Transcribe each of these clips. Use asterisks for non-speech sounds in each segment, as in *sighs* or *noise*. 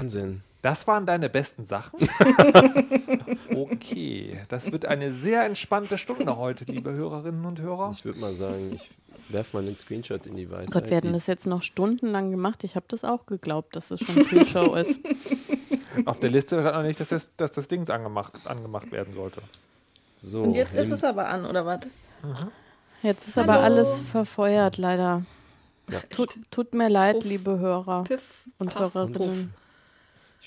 Wahnsinn. Das waren deine besten Sachen? *laughs* okay, das wird eine sehr entspannte Stunde heute, liebe Hörerinnen und Hörer. Ich würde mal sagen, ich werfe mal den Screenshot in die Weisheit. Gott, wir hätten die- das jetzt noch stundenlang gemacht. Ich habe das auch geglaubt, dass es schon Pre-Show ist. Auf der Liste stand noch nicht, dass das, dass das Ding angemacht, angemacht werden sollte. So, Und jetzt ist es aber an, oder was? Jetzt ist aber Hallo. alles verfeuert, leider. Ja. Tut, tut mir leid, Puff. liebe Hörer Piff. und Puff. Hörerinnen. Ich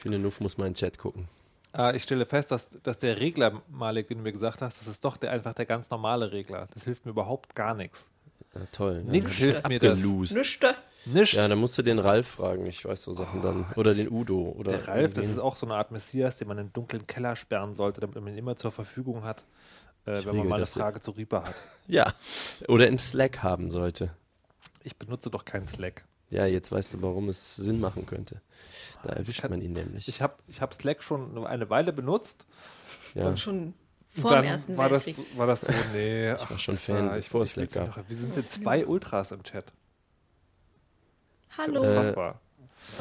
finde, Nuff muss mal in den Chat gucken. Äh, ich stelle fest, dass, dass der Regler, Malik, den du mir gesagt hast, das ist doch der, einfach der ganz normale Regler. Das hilft mir überhaupt gar nichts. Na toll. ne? Nix ich hilft mir das. abgelost. Nüchte. Nicht. Ja, dann musst du den Ralf fragen. Ich weiß so Sachen dann. Oder den Udo. Oder der Ralf, das ist auch so eine Art Messias, den man in einen dunklen Keller sperren sollte, damit man ihn immer zur Verfügung hat, äh, wenn man mal eine. Frage zu Reaper hat. *laughs* Ja. Oder im Slack haben sollte. Ich benutze doch keinen Slack. Ja, jetzt weißt du, warum es Sinn machen könnte. Da erwischt kann- man ihn nämlich. Ich habe ich hab Slack schon eine Weile benutzt. ja. Und schon vor dem Ersten war das, Weltkrieg. so- war das so, *laughs* nee. Ich war schon Fan, bevor es Slack gab. Wir sind jetzt zwei Ultras im Chat. Hallo. Äh, Unfassbar.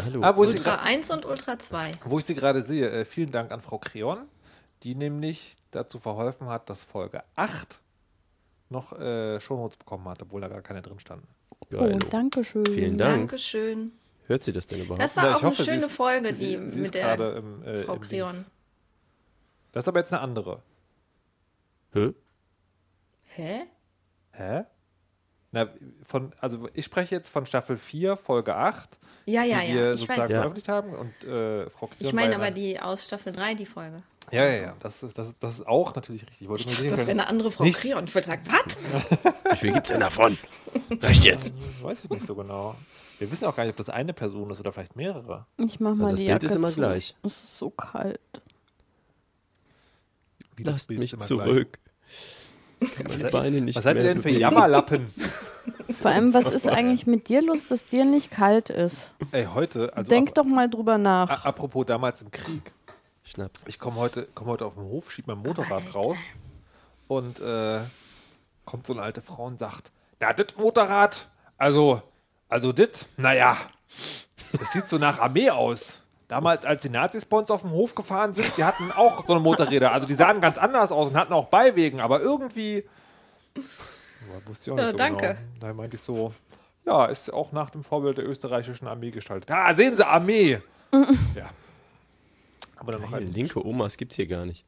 Hallo. Ah, ich Ultra gra- 1 und Ultra 2. wo ich sie gerade sehe, äh, vielen Dank an Frau Creon, die nämlich dazu verholfen hat, dass Folge 8 noch äh, Shownotes bekommen hat, obwohl da gar keine drin standen. Oh, Geilo. danke schön. Vielen Dank. Dankeschön. Hört sie das denn überhaupt? Das war Ja, auch ich hoffe, eine sie schöne ist- Folge, sie, die sie mit ist der im, äh, Frau. Creon. Das ist aber jetzt eine andere. Hä? Hä? Hä? Na, von, also ich spreche jetzt von Staffel 4, Folge 8, Ja, ja, die wir ja. Ich sozusagen weiß. Ja. veröffentlicht haben. Und äh, Frau Ich meine aber die aus Staffel 3, die Folge. Ja, ja, ja. Das ist, das, das ist auch natürlich richtig. Ich wollte Ich nur dachte, sicher das wäre eine andere Frau Nicht- Creon. Ich würde sagen, was? Wie viel gibt's denn davon? Reicht jetzt. Weiß ich nicht so genau. Wir wissen auch gar nicht, ob das eine Person ist oder vielleicht mehrere. Ich mach mal Also das die Bild Jacke ist immer zu. gleich. Es ist so kalt. Wie das Lasst Bild mich ist immer zurück. *laughs* Meine Beine nicht Was seid ihr mehr denn für. Jammerlappen? *laughs* Vor allem, was ist eigentlich mit dir los, dass dir nicht kalt ist? Ey, heute, also Denk doch mal drüber nach. apropos damals im Krieg. Schnaps. Ich komme heute, komm heute auf den Hof, schieb mein Motorrad raus und äh, kommt so eine alte Frau und sagt, na, das Motorrad, also, also das, naja, das sieht so nach Armee aus. Damals, als die Nazis bei uns auf dem Hof gefahren sind, die hatten auch so eine Motorräder. Also die sahen ganz anders aus und hatten auch Beiwegen, aber irgendwie. Ja, wusste ich auch nicht Ja, so danke. Genau. Da meinte ich so, ja, ist auch nach dem Vorbild der österreichischen Armee gestaltet. Ah, sehen Sie, Armee! ja. Aber dann noch einen, linke Omas gibt's hier gar nicht.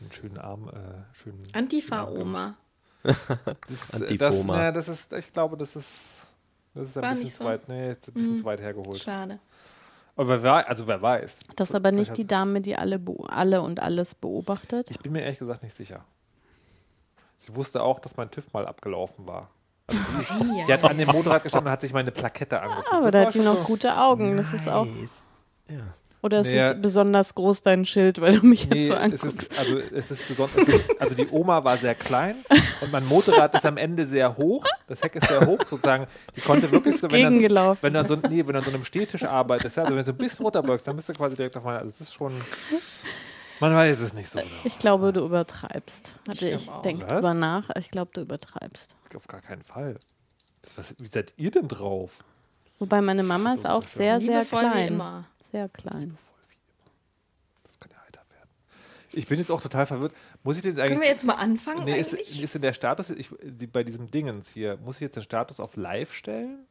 einen schönen Arm, äh, schönen Antifa-Oma. *laughs* Das, das, Antifoma. ne, das ist, ich glaube, das ist, das ist ein War bisschen zu so? weit, nee, ist ein bisschen zu weit hergeholt. Schade. Aber wer, also wer weiß. Das ist aber nicht die Dame, die alle, alle und alles beobachtet. Ich bin mir ehrlich gesagt nicht sicher. Sie wusste auch, dass mein TÜV mal abgelaufen war. Also sie, *laughs* sie hat an dem Motorrad gestanden und hat sich meine Plakette angeguckt. Aber Das da hat sie noch so- gute Augen. Das ist auch. Ja. Oder ist Naja. es besonders groß dein Schild, weil du mich Nee, jetzt so es anguckst? ist, also, es ist besonders, es also die Oma war sehr klein *laughs* und mein Motorrad ist am Ende sehr hoch. Das Heck ist sehr hoch sozusagen. Die konnte wirklich so, wenn dann, gegengelaufen. wenn dann so, nee, wenn du so einem Stehtisch arbeitest, also wenn du so ein bisschen runterbeugst, dann bist du quasi direkt auf meiner, also es ist schon, man weiß es nicht so genau. Ich glaube, du übertreibst. Warte, Ich ich denke drüber nach. Ich glaube, du übertreibst. Auf gar keinen Fall. Was, wie seid ihr denn drauf? Wobei meine Mama ist auch sehr, sehr klein. immer. Sehr klein. Das kann ja heiter werden. Ich bin jetzt auch total verwirrt. Muss ich den Können wir eigentlich. jetzt mal anfangen Nee, ist, eigentlich? ist in der Status, ich, die, bei diesem Dingens hier, muss ich jetzt den Status auf live stellen?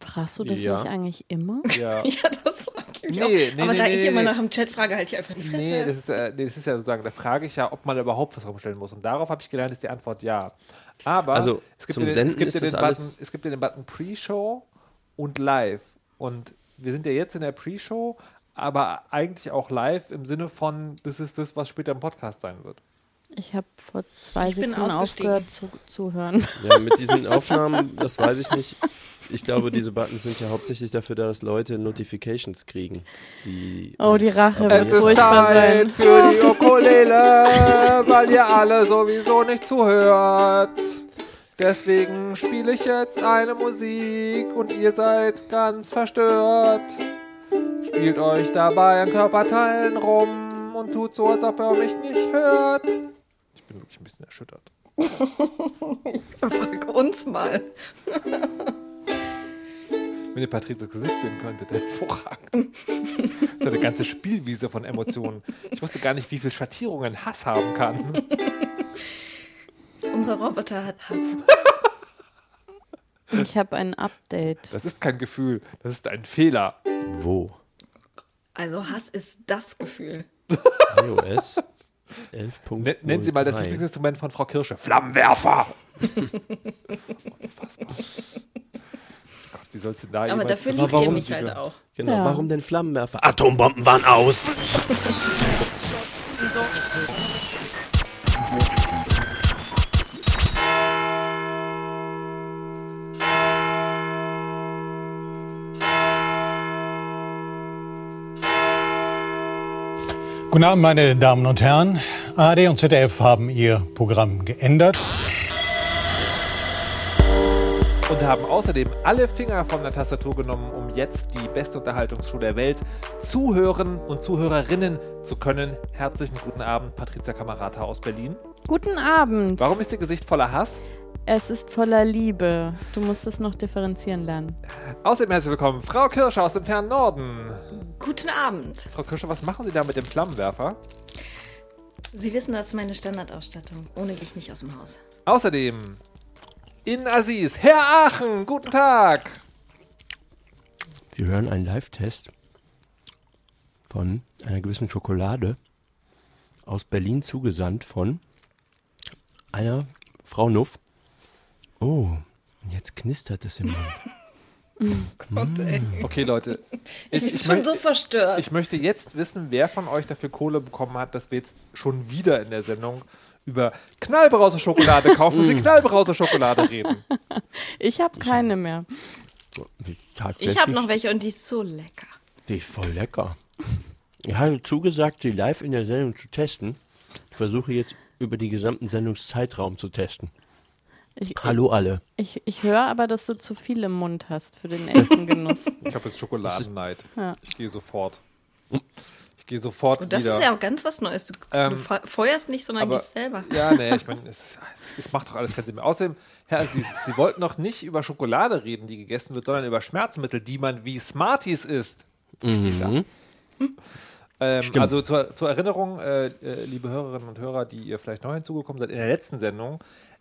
Fragst du das Ja. nicht eigentlich immer? *laughs* Ja. Ja, das sag ich Nee, auch. nee, Aber nee, da nee, ich immer nach dem Chat frage, halt ich einfach die Fresse. Nee, das ist, äh, nee, das ist ja sozusagen, da frage ich ja, ob man überhaupt was rumstellen muss. Und darauf habe ich gelernt, ist die Antwort ja. Aber Also, es gibt zum ja den, Senden es gibt ist ja den Button, alles- es gibt ja den Button Pre-Show und Live. Und wir sind ja jetzt in der Pre-Show, aber eigentlich auch live im Sinne von, das ist das, was später im Podcast sein wird. Ich habe vor zwei Ich Sekunden aufgehört zu, zu hören. *laughs* Ja, mit diesen Aufnahmen, das weiß ich nicht. Ich glaube, diese Buttons sind ja hauptsächlich dafür da, dass Leute Notifications kriegen. Die Oh, die Rache wird furchtbar sein. für die Ukulele, weil ihr alle sowieso nicht zuhört. Deswegen spiele ich jetzt eine Musik und ihr seid ganz verstört. Spielt euch dabei an Körperteilen rum und tut so, als ob ihr mich nicht hört. Ich bin wirklich ein bisschen erschüttert. *laughs* Frag uns mal. Wenn ihr Patrizias Gesicht sehen könntet, hervorragend. Das ist eine ganze Spielwiese von Emotionen. Ich wusste gar nicht, wie viel Schattierungen Hass haben kann. Unser Roboter hat Hass. *laughs* Ich habe ein Update. Das ist kein Gefühl, das ist ein Fehler. Wo? Also Hass ist das Gefühl. iOS 11.03. *laughs* Nen- Nennen Sie mal das Lieblingsinstrument von Frau Kirsche. Flammenwerfer! Unfassbar. *laughs* Gott, wie soll es denn da Aber dafür liebt ihr mich die- halt auch. Genau, Ja. warum denn Flammenwerfer? Atombomben waren aus! Guten Abend, meine Damen und Herren. ARD und ZDF haben ihr Programm geändert. Und haben außerdem alle Finger von der Tastatur genommen, um jetzt die beste Unterhaltungsshow der Welt zuhören und Zuhörerinnen zu können. Herzlichen guten Abend, Patricia Kamerata aus Berlin. Guten Abend. Warum ist Ihr Gesicht voller Hass? Es ist voller Liebe. Du musst es noch differenzieren lernen. Außerdem herzlich willkommen, Frau Kirsche aus dem fernen Norden. Guten Abend. Frau Kirsche, was machen Sie da mit dem Flammenwerfer? Sie wissen, das ist meine Standardausstattung. Ohne gehe ich nicht aus dem Haus. Außerdem in Aziz, Herr Aachen, guten Tag. Wir hören einen Live-Test von einer gewissen Schokolade aus Berlin zugesandt von einer Frau Nuff. Oh, und jetzt knistert es im Mund. *laughs* Gott, ey. Okay, Leute. Ich bin ich, schon mö- so verstört. ich möchte jetzt wissen, wer von euch dafür Kohle bekommen hat, dass wir jetzt schon wieder in der Sendung über Knallbrause Schokolade *laughs* kaufen Sie Knallbrause Schokolade reden. *laughs* Ich habe keine mehr. ich habe noch welche und die ist so lecker. Die ist voll lecker. Ich habe zugesagt, sie live in der Sendung zu testen. Ich versuche jetzt über die gesamten Sendungszeitraum zu testen. Ich, Hallo alle. ich, ich höre aber, dass du zu viel im Mund hast für den echten Genuss. *laughs* Ich habe jetzt Schokoladenneid. Ja. Ich gehe sofort. Ich gehe sofort Und das wieder. ist ja auch ganz was Neues. Du, Ähm, du fe- feuerst nicht, sondern aber- gehst selber. Ja, nee, ich meine, es, es macht doch alles keinen Sinn mehr. Außerdem, Herr, Sie, Sie wollten noch nicht über Schokolade reden, die gegessen wird, sondern über Schmerzmittel, die man wie Smarties isst. Da. Ähm, also zur, zur Erinnerung, äh, äh, liebe Hörerinnen und Hörer, die ihr vielleicht neu hinzugekommen seid, in der letzten Sendung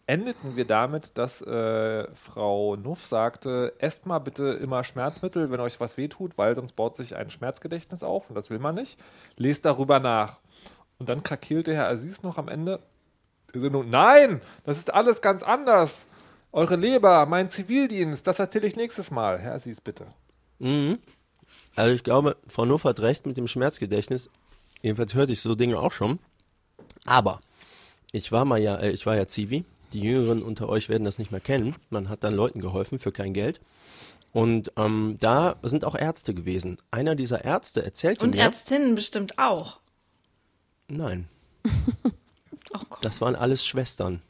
endeten wir damit, dass äh, Frau Nuff sagte, esst mal bitte immer Schmerzmittel, wenn euch was wehtut, weil sonst baut sich ein Schmerzgedächtnis auf und das will man nicht. Lest darüber nach. Und dann krakeelte Herr Aziz noch am Ende der Sendung, nein, das ist alles ganz anders. Eure Leber, mein Zivildienst, das erzähle ich nächstes Mal. Herr Aziz, bitte. Also ich glaube, Frau Nuff hat recht mit dem Schmerzgedächtnis. Jedenfalls hörte ich so Dinge auch schon. Aber ich war mal ja, äh, ich war ja Zivi. Die Jüngeren unter euch werden das nicht mehr kennen. Man hat dann Leuten geholfen für kein Geld. Und ähm, da sind auch Ärzte gewesen. Einer dieser Ärzte erzählte Und mir. Ärztinnen bestimmt auch. Nein, *laughs* Oh das waren alles Schwestern.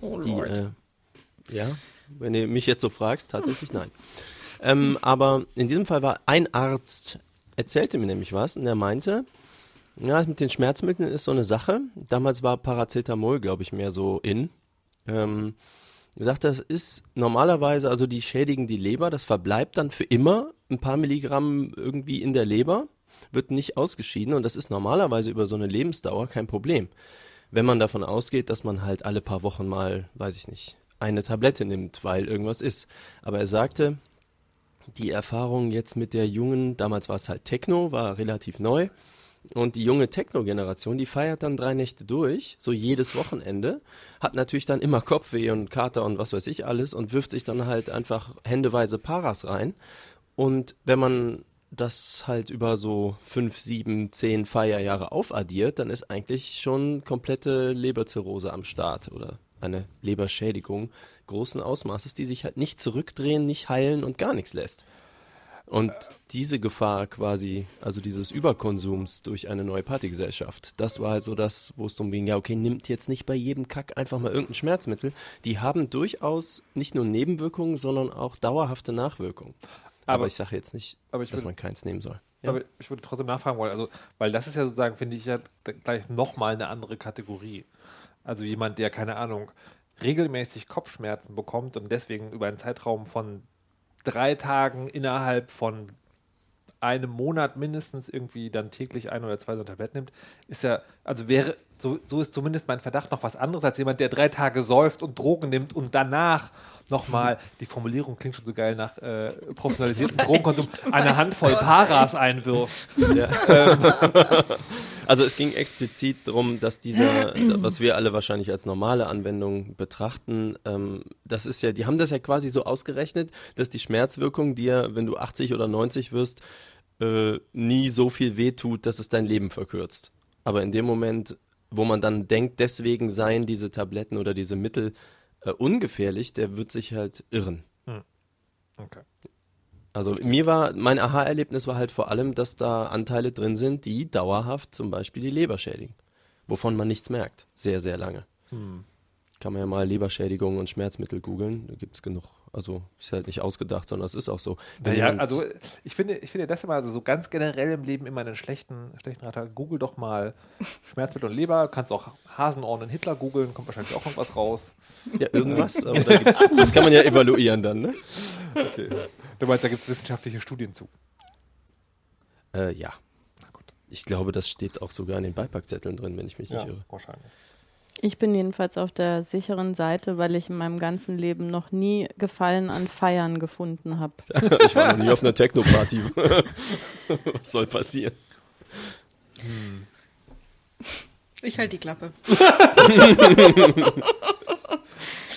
Oh Die, Lord. äh, ja, wenn du mich jetzt so fragst, tatsächlich nein. Ähm, aber in diesem Fall war ein Arzt, erzählte mir nämlich was und er meinte, ja, mit den Schmerzmitteln ist so eine Sache. Damals war Paracetamol, glaube ich, mehr so in. Ähm, sagte, das ist normalerweise, also die schädigen die Leber, das verbleibt dann für immer ein paar Milligramm irgendwie in der Leber, wird nicht ausgeschieden und das ist normalerweise über so eine Lebensdauer kein Problem wenn man davon ausgeht, dass man halt alle paar Wochen mal, weiß ich nicht, eine Tablette nimmt, weil irgendwas ist. Aber er sagte, die Erfahrung jetzt mit der jungen, damals war es halt Techno, war relativ neu. Und die junge Techno-Generation, die feiert dann drei Nächte durch, so jedes Wochenende, hat natürlich dann immer Kopfweh und Kater und was weiß ich alles und wirft sich dann halt einfach händeweise Paras rein. Und wenn man das halt über so fünf, sieben, zehn Feierjahre aufaddiert, dann ist eigentlich schon komplette Leberzirrhose am Start oder eine Leberschädigung großen Ausmaßes, die sich halt nicht zurückdrehen, nicht heilen und gar nichts lässt. Und diese Gefahr quasi, also dieses Überkonsums durch eine neue Partygesellschaft, das war halt so das, wo es darum ging, ja, okay, nimmt jetzt nicht bei jedem Kack einfach mal irgendein Schmerzmittel. Die haben durchaus nicht nur Nebenwirkungen, sondern auch dauerhafte Nachwirkungen. Aber, Aber- ich sage jetzt nicht, dass will- man keins nehmen soll. Ja. Aber ich würde trotzdem nachfragen wollen, also, weil das ist ja sozusagen, finde ich, ja gleich nochmal eine andere Kategorie. Also jemand, der, keine Ahnung, regelmäßig Kopfschmerzen bekommt und deswegen über einen Zeitraum von drei Tagen innerhalb von einem Monat mindestens irgendwie dann täglich ein oder zwei so Tabletten nimmt, ist ja, also wäre, so, so ist zumindest mein Verdacht noch was anderes als jemand, der drei Tage säuft und Drogen nimmt und danach nochmal, *laughs* die Formulierung klingt schon so geil nach äh, professionalisiertem Drogenkonsum, eine Handvoll Paras einwirft. *laughs* Also es ging explizit darum, dass dieser, was wir alle wahrscheinlich als normale Anwendung betrachten, ähm, das ist ja, die haben das ja quasi so ausgerechnet, dass die Schmerzwirkung dir, wenn du 80 oder 90 wirst, äh, nie so viel wehtut, dass es dein Leben verkürzt. Aber in dem Moment, wo man dann denkt, deswegen seien diese Tabletten oder diese Mittel äh, ungefährlich, der wird sich halt irren. Okay. Also mir war, mein Aha-Erlebnis war halt vor allem, dass da Anteile drin sind, die dauerhaft zum Beispiel die Leber schädigen. Wovon man nichts merkt. Sehr, sehr lange. Kann man ja mal Leberschädigung und Schmerzmittel googeln. Da gibt es genug. Also ist halt nicht ausgedacht, sondern es ist auch so. Wenn Naja, also ich finde, ich finde das immer also so ganz generell im Leben immer einen schlechten, schlechten Rat. Google doch mal Schmerzmittel und Leber. Kannst auch Hasenohren und Hitler googeln, kommt wahrscheinlich auch irgendwas raus. ja, irgendwas, aber da gibt's, das kann man ja evaluieren dann, ne? Okay. Du meinst, da gibt es wissenschaftliche Studien zu. Äh, ja. Ich glaube, das steht auch sogar in den Beipackzetteln drin, wenn ich mich Ja, nicht irre. wahrscheinlich. Ich bin jedenfalls auf der sicheren Seite, weil ich in meinem ganzen Leben noch nie Gefallen an Feiern gefunden habe. *laughs* Ich war noch nie auf einer Techno-Party. *laughs* Was soll passieren? Ich halte die Klappe. *laughs*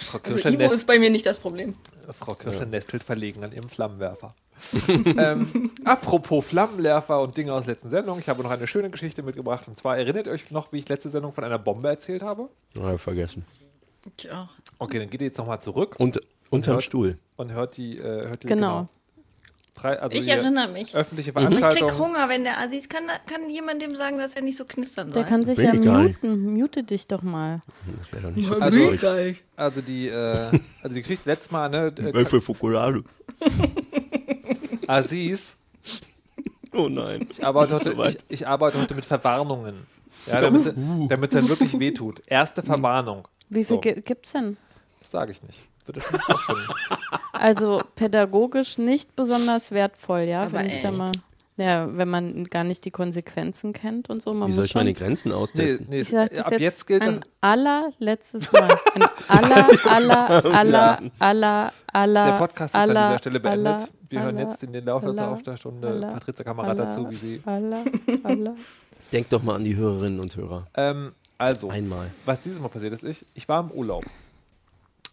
Frau Also Kirscher, Ivo nest, ist bei mir nicht das Problem. Frau Kirscher nestelt verlegen an ihrem Flammenwerfer. *laughs* ähm, apropos Flammenwerfer und Dinge aus letzten Sendung. Ich habe noch eine schöne Geschichte mitgebracht. Und zwar erinnert ihr euch noch, wie ich letzte Sendung von einer Bombe erzählt habe? Ja, vergessen. Tja. Okay, dann geht ihr jetzt nochmal zurück Und unterm hört- Stuhl. und hört die, äh, hört die Genau. Frei, also Ich erinnere mich. öffentliche Ich krieg Veranstaltung. Hunger, wenn der Assis kann, kann jemand dem sagen, dass er nicht so knistern soll. Der kann sich Bin ja ich muten. Mute dich doch mal. Das wäre doch nicht so Also- traurig. Also die, äh, also die Geschichte letztes Mal, ne? Äh, Fokolade? Aziz, *laughs* Oh nein. ich arbeite, heute, soweit. ich, ich arbeite heute mit Verwarnungen. Ja, damit es dann wirklich wehtut. Erste Verwarnung. Wie viel So. gi- gibt's denn? Das sage ich nicht. Würde schon nicht rausfinden. *laughs* Also pädagogisch nicht besonders wertvoll, ja, Aber wenn ich da echt? mal. Ja, wenn man gar nicht die Konsequenzen kennt und so. Man Wie soll ich meine Grenzen Nee, austesten? nee, ich sag das ab jetzt, jetzt, gilt ein das. allerletztes Mal. Ein *laughs* aller, aller, *laughs* aller, aller, aller. Der Podcast ist an aller, dieser Stelle beendet. aller, Wir hören aller, jetzt in den Laufe aller, auf der Stunde aller, Patrizia Kamerad dazu, wie sie. aller, aller. Denk doch mal an die Hörerinnen und Hörer. Ähm, also, Einmal. was dieses Mal passiert ist, ich, ich war im Urlaub.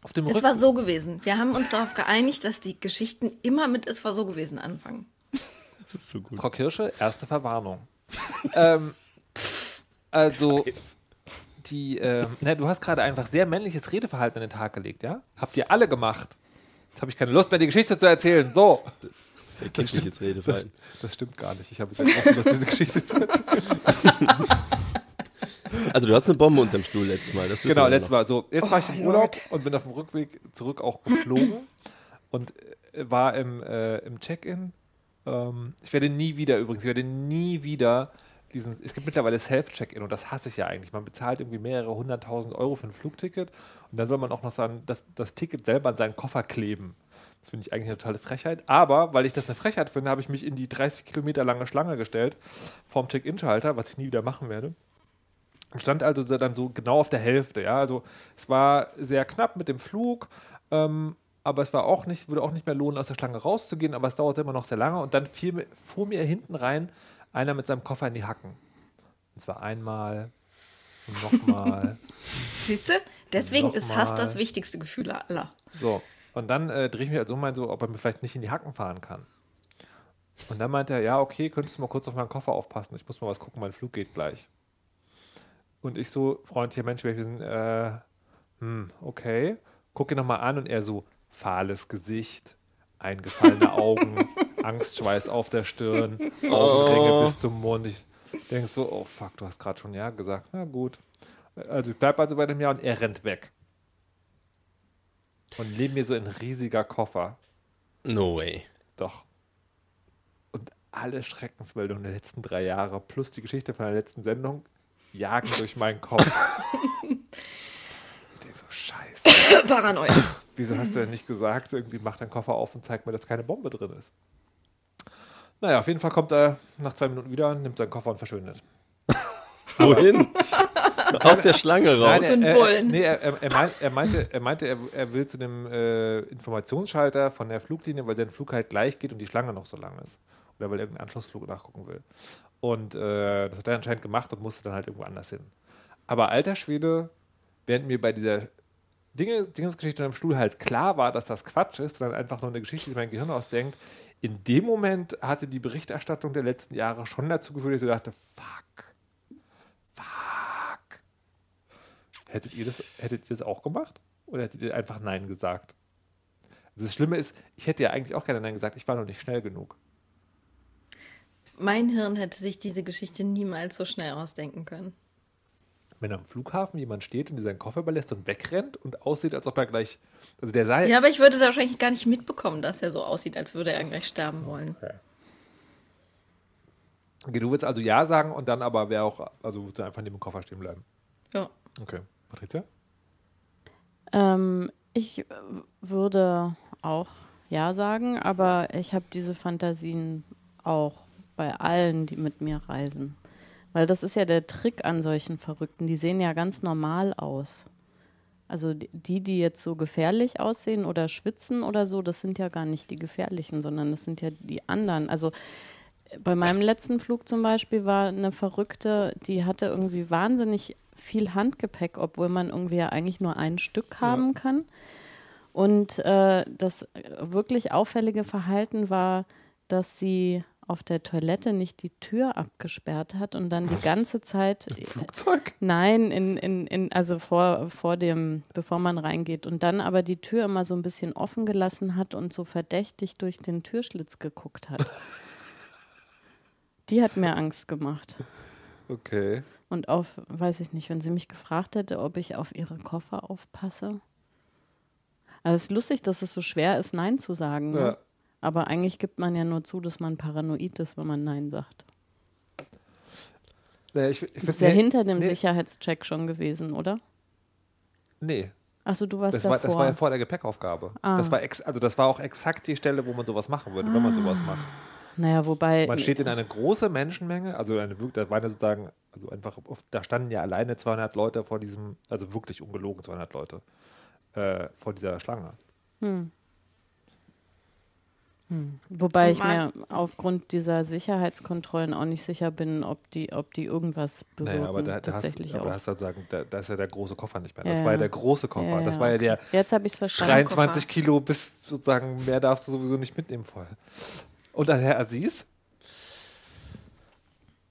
Auf dem Es war so gewesen. Wir haben uns darauf geeinigt, dass die Geschichten immer mit Es war so gewesen anfangen. Das ist so gut. Frau Kirsche, erste Verwarnung. *laughs* ähm, also, die, ähm, ne, du hast gerade einfach sehr männliches Redeverhalten an den Tag gelegt, ja? Habt ihr alle gemacht. Jetzt habe ich keine Lust mehr, die Geschichte zu erzählen. So. Das ist kindliches Das, Redeverhalten. das stimmt gar nicht. Ich habe jetzt echt Lust, diese Geschichte zu erzählen. *laughs* Also du hattest eine Bombe unterm Stuhl letztes Mal. Das ist Genau, letztes Mal. So, jetzt war ich im Urlaub und bin auf dem Rückweg zurück auch geflogen *clears throat* und äh, war im, äh, im Check-in. Ähm, ich werde nie wieder, übrigens, ich werde nie wieder diesen, es gibt mittlerweile Self-Check-in und das hasse ich ja eigentlich. Man bezahlt irgendwie mehrere hunderttausend Euro für ein Flugticket und dann soll man auch noch sein, das, das Ticket selber an seinen Koffer kleben. Das finde ich eigentlich eine totale Frechheit. Aber, weil ich das eine Frechheit finde, habe ich mich in die 30 Kilometer lange Schlange gestellt vorm Check-in-Schalter, was ich nie wieder machen werde. Und stand also so dann so genau auf der Hälfte, ja. Also es war sehr knapp mit dem Flug, ähm, aber es war auch nicht, würde auch nicht mehr lohnen, aus der Schlange rauszugehen, aber es dauerte immer noch sehr lange und dann fiel, fuhr mir hinten rein einer mit seinem Koffer in die Hacken. Und zwar einmal und nochmal. *laughs* Siehst du? Deswegen ist Hass das wichtigste Gefühl aller. so. Und dann äh, drehe ich mich also um, mein so, ob er mir vielleicht nicht in die Hacken fahren kann. Und dann meinte er, ja, okay, könntest du mal kurz auf meinen Koffer aufpassen, ich muss mal was gucken, mein Flug geht gleich. Und ich so, freundlicher Mensch, ich bin, äh, hm, okay. Guck ihn nochmal an und er so, fahles Gesicht, eingefallene Augen, *laughs* Angstschweiß auf der Stirn, Augenringe bis zum Mund. Ich denke so, oh fuck, du hast gerade schon Ja gesagt. Na gut. Also ich bleibe also bei dem Ja und er rennt weg. Und neben mir so ein riesiger Koffer. No way. Doch. Und alle Schreckensmeldungen der letzten drei Jahre plus die Geschichte von der letzten Sendung jagen durch meinen Kopf. *laughs* ich denke so, scheiße. *coughs* Paranoia. Wieso hast du denn nicht gesagt, irgendwie mach deinen Koffer auf und zeig mir, dass keine Bombe drin ist? Naja, auf jeden Fall kommt er nach zwei Minuten wieder, nimmt seinen Koffer und verschwindet. *laughs* Wohin? Aus der Schlange raus. ein er, er, nee, er, er, er meinte, er, meinte er, er will zu dem äh, Informationsschalter von der Fluglinie, weil sein Flug halt gleich geht und die Schlange noch so lang ist. Oder weil er irgendeinen Anschlussflug nachgucken will. Und äh, das hat er anscheinend gemacht und musste dann halt irgendwo anders hin. Aber alter Schwede, während mir bei dieser Dinge, Dingensgeschichte am Stuhl halt klar war, dass das Quatsch ist, sondern einfach nur eine Geschichte, die mein Gehirn ausdenkt, in dem Moment hatte die Berichterstattung der letzten Jahre schon dazu geführt, dass ich dachte, fuck, fuck. Hättet ihr das, hättet ihr das auch gemacht? Oder hättet ihr einfach Nein gesagt? Das Schlimme ist, ich hätte ja eigentlich auch gerne Nein gesagt, ich war noch nicht schnell genug. Mein Hirn hätte sich diese Geschichte niemals so schnell ausdenken können. Wenn am Flughafen jemand steht und seinen Koffer überlässt und wegrennt und aussieht, als ob er gleich. Also der sei. Ja, aber ich würde es wahrscheinlich gar nicht mitbekommen, dass er so aussieht, als würde er gleich sterben wollen. Okay, du willst also Ja sagen und dann aber wäre auch, also würdest du einfach neben dem Koffer stehen bleiben. Ja. Okay. Patricia? Ähm, ich würde auch ja sagen, aber ich habe diese Fantasien auch bei allen, die mit mir reisen. Weil das ist ja der Trick an solchen Verrückten. Die sehen ja ganz normal aus. Also die- die, jetzt so gefährlich aussehen oder schwitzen oder so, das sind ja gar nicht die gefährlichen, sondern das sind ja die anderen. Also äh, bei meinem letzten Flug zum Beispiel war eine Verrückte, die hatte irgendwie wahnsinnig viel Handgepäck, obwohl man irgendwie ja eigentlich nur ein Stück haben kann. Und äh, das wirklich auffällige Verhalten war, dass sie auf der Toilette nicht die Tür abgesperrt hat und dann die ganze Zeit Flugzeug? Nein, in, in, in, also vor, vor dem, bevor man reingeht. Und dann aber die Tür immer so ein bisschen offen gelassen hat und so verdächtig durch den Türschlitz geguckt hat. Die hat mir Angst gemacht. Okay. Und auf, weiß ich nicht, wenn sie mich gefragt hätte, ob ich auf ihre Koffer aufpasse. Also es ist lustig, dass es so schwer ist, Nein zu sagen. Ne? Ja. Aber eigentlich gibt man ja nur zu, dass man paranoid ist, wenn man Nein sagt. Nee, ich, ich Das ist ja nee, hinter dem nee, Sicherheitscheck schon gewesen, oder? Nee, Achso, du warst das war, davor. das war ja vor der Gepäckaufgabe. Ah. Das war ex, also das war auch exakt die Stelle, wo man sowas machen würde, wenn man sowas macht. Naja, wobei. Man steht in eine große Menschenmenge, also eine, da waren ja sozusagen, also einfach, da standen ja alleine 200 Leute vor diesem, also wirklich ungelogen 200 Leute, äh, vor dieser Schlange. Wobei ich mir aufgrund dieser Sicherheitskontrollen auch nicht sicher bin, ob die, ob die irgendwas bewirken. Naja, aber da, da, hast, tatsächlich aber da auch. hast du sozusagen, da, da ist ja der große Koffer nicht mehr. Ja, Das war ja ja. der große Koffer. Ja, das ja, war ja der Jetzt habe ich es verstanden. 23 Kilo bis sozusagen mehr darfst du sowieso nicht mitnehmen voll. Und der Herr Aziz?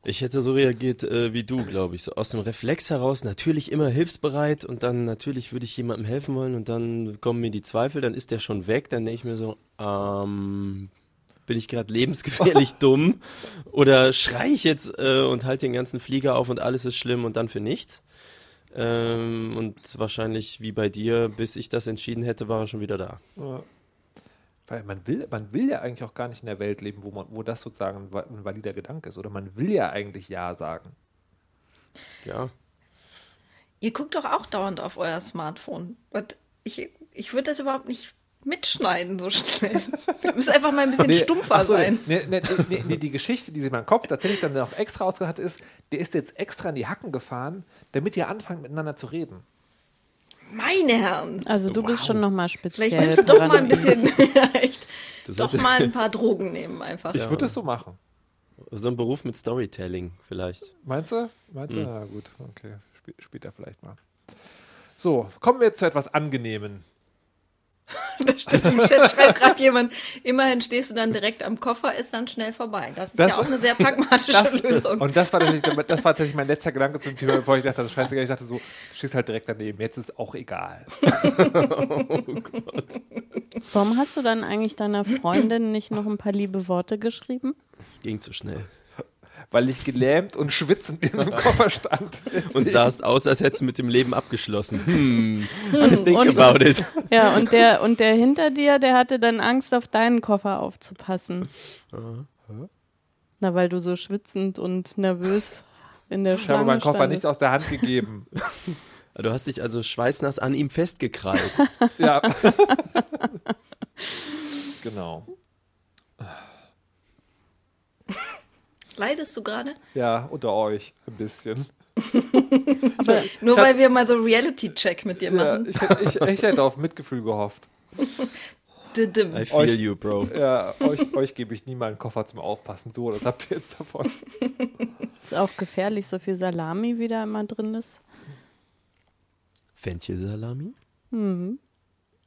Ich hätte so reagiert äh, wie du, glaube ich. So aus dem Reflex heraus, natürlich immer hilfsbereit und dann natürlich würde ich jemandem helfen wollen und dann kommen mir die Zweifel, dann ist der schon weg, dann denke ich mir so, ähm, bin ich gerade lebensgefährlich *laughs* dumm oder schrei ich jetzt äh, und halte den ganzen Flieger auf und alles ist schlimm und dann für nichts? Ähm, und wahrscheinlich wie bei dir, bis ich das entschieden hätte, war er schon wieder da. Weil man will, man will ja eigentlich auch gar nicht in der Welt leben, wo, man, wo das sozusagen ein, va- ein valider Gedanke ist. Oder man will ja eigentlich Ja sagen. Ja. Ihr guckt doch auch dauernd auf euer Smartphone. Und ich, ich würde das überhaupt nicht mitschneiden so schnell. *laughs* Ihr müsst einfach mal ein bisschen stumpfer ach so, sein. Nee, nee, nee, nee, die Geschichte, die sich in meinem Kopf tatsächlich dann noch extra ausgedacht hat, ist, der ist jetzt extra in die Hacken gefahren, damit ihr anfangt miteinander zu reden. Meine Herren. Also du bist schon nochmal speziell. Vielleicht nimmst du doch mal ein bisschen, *laughs* Das doch mal ein paar Drogen nehmen einfach. Ich würde das so machen. So ein Beruf mit Storytelling vielleicht. Meinst du? Meinst du? Na gut, okay. Sp später vielleicht mal. So, kommen wir jetzt zu etwas Angenehmen. *laughs* Das stimmt. Im Chat schreibt gerade jemand, immerhin stehst du dann direkt am Koffer, ist dann schnell vorbei. Das ist Das- ja auch eine sehr pragmatische Das, Lösung. und das war, tatsächlich, das war tatsächlich mein letzter Gedanke zum Thema, bevor ich dachte, das ist scheißegal. Ich dachte so, du stehst halt direkt daneben. Jetzt ist auch egal. *laughs* Warum hast du dann eigentlich deiner Freundin nicht noch ein paar liebe Worte geschrieben? Ging zu schnell. Weil ich gelähmt und schwitzend in dem *laughs* Koffer stand. Und sahst aus, als hättest du mit dem Leben abgeschlossen. *laughs* Hm, think und- about it. Ja, und der, und der hinter dir, der hatte dann Angst, auf deinen Koffer aufzupassen. Na, weil du so schwitzend und nervös in der Ich habe Schlange meinen Koffer standest. nicht aus der Hand gegeben. *laughs* Du hast dich also schweißnass an ihm festgekrallt. Ja. genau. Leidest du gerade? Ja, unter euch ein bisschen. *laughs* Nur weil wir mal so Reality-Check mit dir Ja, machen. ich, hätte- ich, ich hätte auf Mitgefühl gehofft. *laughs* I feel Euch- you, Bro. Ja, euch, euch gebe ich nie mal einen Koffer zum Aufpassen. So, das habt ihr jetzt davon. *laughs* Ist auch gefährlich, so viel Salami wie da immer drin ist. Fenchelsalami? Mhm.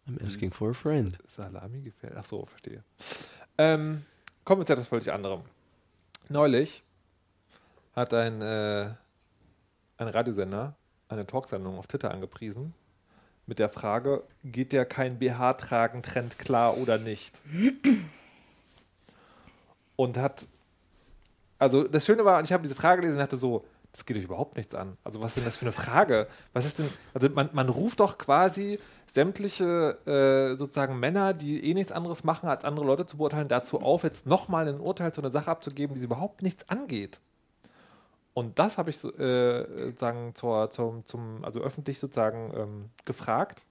I'm asking for a friend. Salami gefällt. Ach so, verstehe. Ähm, kommen wir zu etwas völlig anderem. Neulich hat ein, äh, ein Radiosender eine Talksendung auf Twitter angepriesen mit der Frage, geht der kein BH-Tragen-Trend klar oder nicht? Und hat, also das Schöne war, ich habe diese Frage gelesen und hatte so, das geht euch überhaupt nichts an. Also was ist denn das für eine Frage? Was ist denn, also man, man ruft doch quasi sämtliche äh, sozusagen Männer, die eh nichts anderes machen, als andere Leute zu beurteilen, dazu auf, jetzt nochmal ein Urteil zu einer Sache abzugeben, die sie überhaupt nichts angeht. Und das habe ich äh, sozusagen zur, zum, zum, also öffentlich sozusagen ähm, gefragt.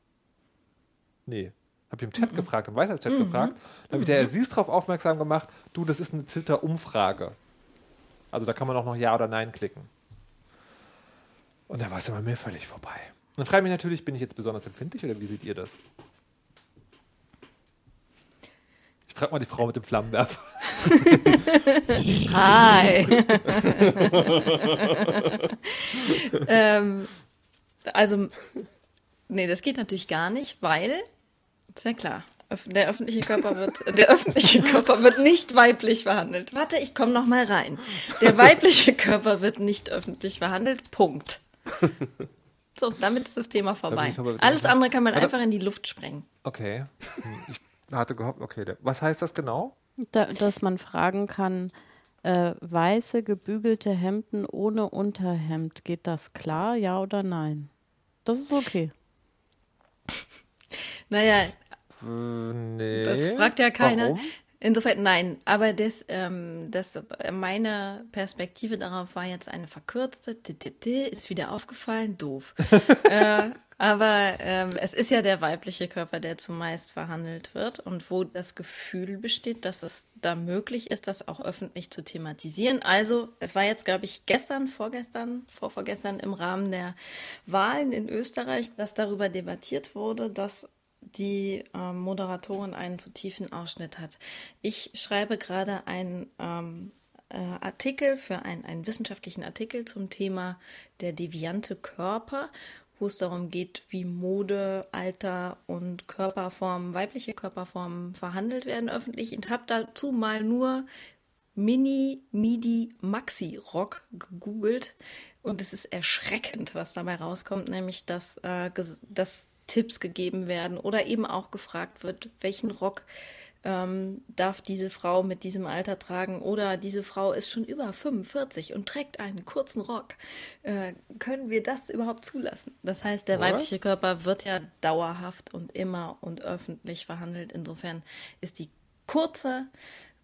Nee, habe ich im Chat gefragt, im Weisheitschat gefragt. Dann habe ich der Aziz darauf aufmerksam gemacht, du, das ist eine Twitter-Umfrage. Also da kann man auch noch Ja oder Nein klicken. Und da war es immer mir völlig vorbei. Und dann frage ich mich natürlich, bin ich jetzt besonders empfindlich oder wie seht ihr das? Ich frage mal die Frau mit dem Flammenwerfer. Hi. *laughs* ähm, also, nee, das geht natürlich gar nicht, weil, ist ja klar, der öffentliche Körper wird, der öffentliche Körper wird nicht weiblich behandelt. Warte, ich komme noch mal rein. Der weibliche Körper wird nicht öffentlich behandelt. Punkt. *laughs* So, damit ist das Thema vorbei. Alles andere kann man Warte. einfach in die Luft sprengen. Okay. Hm, Ich hatte gehofft, okay. Was heißt das genau? Da, dass man fragen kann, äh, weiße gebügelte Hemden ohne Unterhemd, geht das klar, ja oder nein? Das ist okay. Naja, Äh, nee. Das fragt ja keiner. Warum? Insofern nein, aber das, ähm, das, meine Perspektive darauf war jetzt eine verkürzte, t- t- t- ist wieder aufgefallen, doof. *laughs* äh, aber ähm, es ist ja der weibliche Körper, der zumeist verhandelt wird und wo das Gefühl besteht, dass es da möglich ist, das auch öffentlich zu thematisieren. Also es war jetzt, glaube ich, gestern, vorgestern, vorvorgestern im Rahmen der Wahlen in Österreich, dass darüber debattiert wurde, dass die ähm, Moderatorin einen zu tiefen Ausschnitt hat. Ich schreibe gerade einen ähm, äh, Artikel für ein, einen wissenschaftlichen Artikel zum Thema der deviante Körper, wo es darum geht, wie Mode, Alter und Körperformen, weibliche Körperformen verhandelt werden öffentlich und habe dazu mal nur Mini, Midi, Maxi Rock gegoogelt und es ist erschreckend, was dabei rauskommt, nämlich dass, äh, dass Tipps gegeben werden oder eben auch gefragt wird, welchen Rock ähm, darf diese Frau mit diesem Alter tragen oder diese Frau ist schon über 45 und trägt einen kurzen Rock. Äh, können wir das überhaupt zulassen? Das heißt, der What? weibliche Körper wird ja dauerhaft und immer und öffentlich verhandelt. Insofern ist die kurze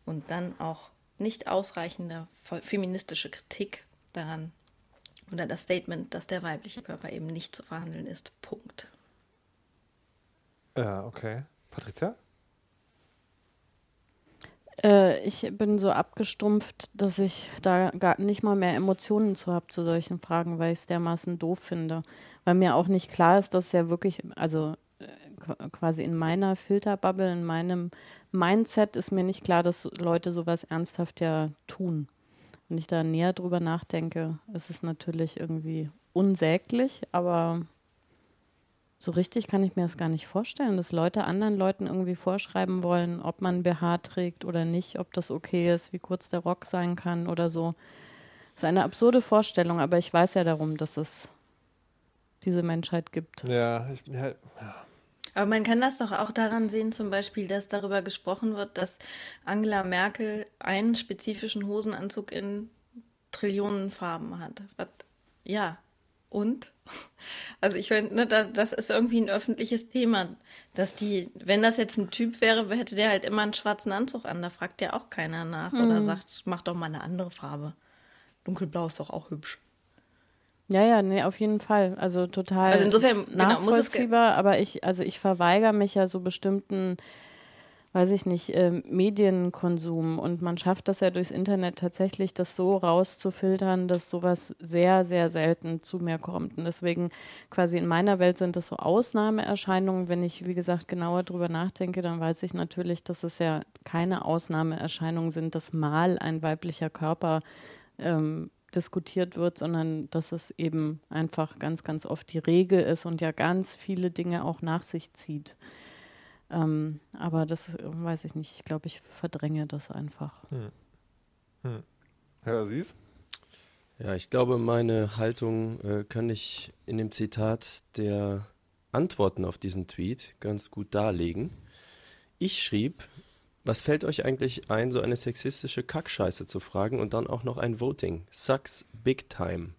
und dann auch nicht ausreichende fe- feministische Kritik daran oder das Statement, dass der weibliche Körper eben nicht zu verhandeln ist. Punkt. Ja, okay. Patricia? Äh, ich bin so abgestumpft, dass ich da gar nicht mal mehr Emotionen zu habe zu solchen Fragen, weil ich es dermaßen doof finde. Weil mir auch nicht klar ist, dass ja wirklich, also äh, qu- quasi in meiner Filterbubble, in meinem Mindset ist mir nicht klar, dass Leute sowas ernsthaft ja tun. Wenn ich da näher drüber nachdenke, ist es natürlich irgendwie unsäglich, aber so richtig kann ich mir das gar nicht vorstellen, dass Leute anderen Leuten irgendwie vorschreiben wollen, ob man BH trägt oder nicht, ob das okay ist, wie kurz der Rock sein kann oder so. Das ist eine absurde Vorstellung, aber ich weiß ja darum, dass es diese Menschheit gibt. Ja, ich bin halt. Aber man kann das doch auch daran sehen, zum Beispiel, dass darüber gesprochen wird, dass Angela Merkel einen spezifischen Hosenanzug in Trillionenfarben hat. Was, ja, und? Also ich finde, ne, das, das ist irgendwie ein öffentliches Thema, dass die, wenn das jetzt ein Typ wäre, hätte der halt immer einen schwarzen Anzug an, da fragt ja auch keiner nach oder sagt, mach doch mal eine andere Farbe. Dunkelblau ist doch auch hübsch. Ja, ja, nee, auf jeden Fall. Also total Also insofern, genau, muss es ge- nachvollziehbar, aber ich, also ich verweigere mich ja so bestimmten, weiß ich nicht, ähm, Medienkonsum und man schafft das ja durchs Internet tatsächlich, das so rauszufiltern, dass sowas sehr, sehr selten zu mir kommt. Und deswegen quasi in meiner Welt sind das so Ausnahmeerscheinungen. Wenn ich, wie gesagt, genauer drüber nachdenke, dann weiß ich natürlich, dass es ja keine Ausnahmeerscheinungen sind, dass mal ein weiblicher Körper ähm, diskutiert wird, sondern dass es eben einfach ganz, ganz oft die Regel ist und ja ganz viele Dinge auch nach sich zieht. Ähm, aber das weiß ich nicht. Ich glaube, ich verdränge das einfach. Ja, siehst Ja, ich glaube, meine Haltung äh, kann ich in dem Zitat der Antworten auf diesen Tweet ganz gut darlegen. Ich schrieb, was fällt euch eigentlich ein, so eine sexistische Kackscheiße zu fragen und dann auch noch ein Voting? Sucks big time.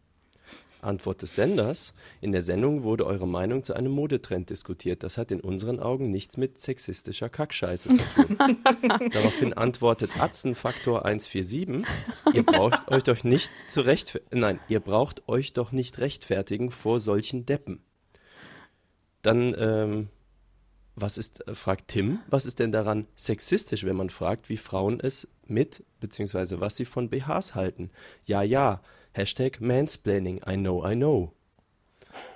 Antwort des Senders. In der Sendung wurde eure Meinung zu einem Modetrend diskutiert. Das hat in unseren Augen nichts mit sexistischer Kackscheiße zu tun. *laughs* Daraufhin antwortet Atzenfaktor 147. Ihr braucht euch doch nicht zu rechtfertigen. Nein, ihr braucht euch doch nicht rechtfertigen vor solchen Deppen. Dann, ähm, was ist, äh, fragt Tim, was ist denn daran sexistisch, wenn man fragt, wie Frauen es mit, beziehungsweise was sie von BHs halten? Ja, ja. Hashtag Mansplaining. I know, I know.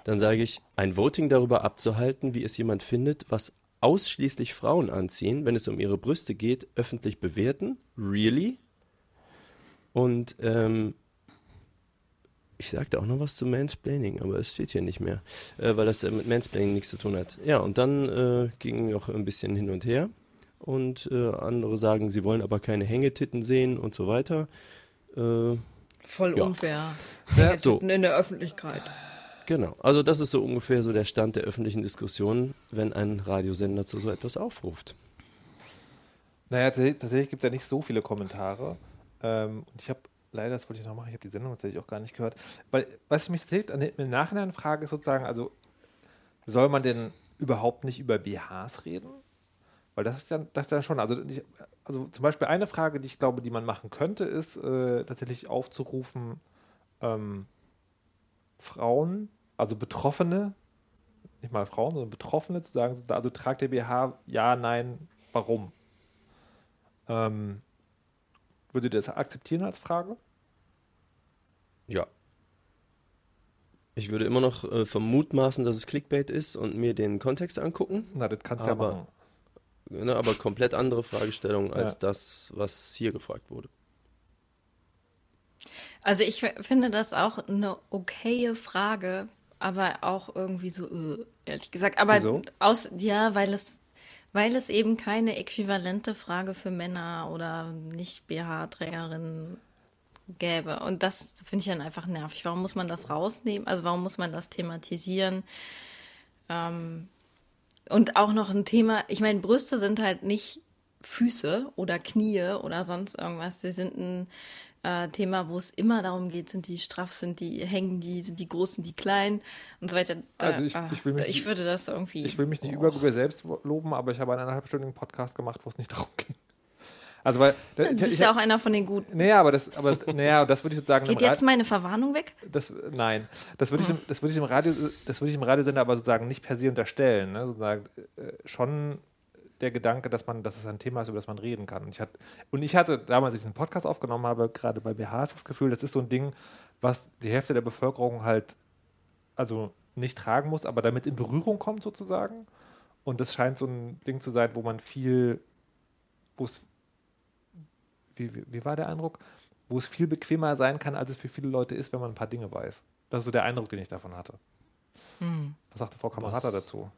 Dann sage ich, ein Voting darüber abzuhalten, wie es jemand findet, was ausschließlich Frauen anziehen, wenn es um ihre Brüste geht, öffentlich bewerten? Really? Und ähm, ich sagte auch noch was zu Mansplaining, aber es steht hier nicht mehr, äh, weil das äh, mit Mansplaining nichts zu tun hat. Ja, und dann äh, ging noch ein bisschen hin und her. Und äh, andere sagen, sie wollen aber keine Hängetitten sehen und so weiter. Äh, Voll Ja. unfair. Ja, so. In der Öffentlichkeit. Genau, also das ist so ungefähr so der Stand der öffentlichen Diskussion, wenn ein Radiosender zu so etwas aufruft. Naja, tatsächlich, tatsächlich gibt es ja nicht so viele Kommentare. Ähm, und ich habe leider, das wollte ich noch machen, ich habe die Sendung tatsächlich auch gar nicht gehört. Weil, was ich mich tatsächlich an den- im Nachhinein frage, ist sozusagen, also soll man denn überhaupt nicht über BHs reden? Weil das ist dann, das ist dann schon, also, ich, also zum Beispiel eine Frage, die ich glaube, die man machen könnte, ist äh, tatsächlich aufzurufen, ähm, Frauen, also Betroffene, nicht mal Frauen, sondern Betroffene zu sagen, also tragt der BH, ja, nein, warum? Ähm, würdet ihr das akzeptieren als Frage? Ja. Ich würde immer noch äh, vermutmaßen, dass es Clickbait ist und mir den Kontext angucken, Na, das kannst du ja Aber- machen. Ne, aber komplett andere Fragestellung als Ja. das, was hier gefragt wurde. Also ich finde das auch eine okaye Frage, aber auch irgendwie so, äh, ehrlich gesagt. Aber Wieso? aus, ja, weil es, weil es eben keine äquivalente Frage für Männer oder nicht BH-Trägerinnen gäbe. Und das finde ich dann einfach nervig. Warum muss man das rausnehmen? Also warum muss man das thematisieren? Ähm, und auch noch ein Thema, ich meine, Brüste sind halt nicht Füße oder Knie oder sonst irgendwas. Sie sind ein äh, Thema, wo es immer darum geht, sind die straff, sind die hängen die, sind die groß, sind die klein und so weiter. Da, Also ich- ah, ich will mich ich nicht- würde das irgendwie. Ich will mich nicht Oh. über selbst loben, aber ich habe einen eineinhalbstündigen Podcast gemacht, wo es nicht *laughs* darum ging. Also weil Du bist ja auch einer von den Guten. Naja, aber das, aber naja, das würde ich sozusagen Geht jetzt meine Verwarnung weg? das, nein, das würde ich, das würde ich im Radio, das würde ich im Radiosender aber sozusagen nicht per se unterstellen. Ne? Sozusagen äh, schon der Gedanke, dass man, dass es ein Thema ist, über das man reden kann. Und ich hatte, und ich hatte damals, als ich diesen Podcast aufgenommen habe, gerade bei BHs das Gefühl, das ist so ein Ding, was die Hälfte der Bevölkerung halt also nicht tragen muss, aber damit in Berührung kommt sozusagen. Und das scheint so ein Ding zu sein, wo man viel, wo es, wie, wie, war der Eindruck? Wo es viel bequemer sein kann, als es für viele Leute ist, wenn man ein paar Dinge weiß. Das ist so der Eindruck, den ich davon hatte. Was sagte Frau Kamerata Was- dazu?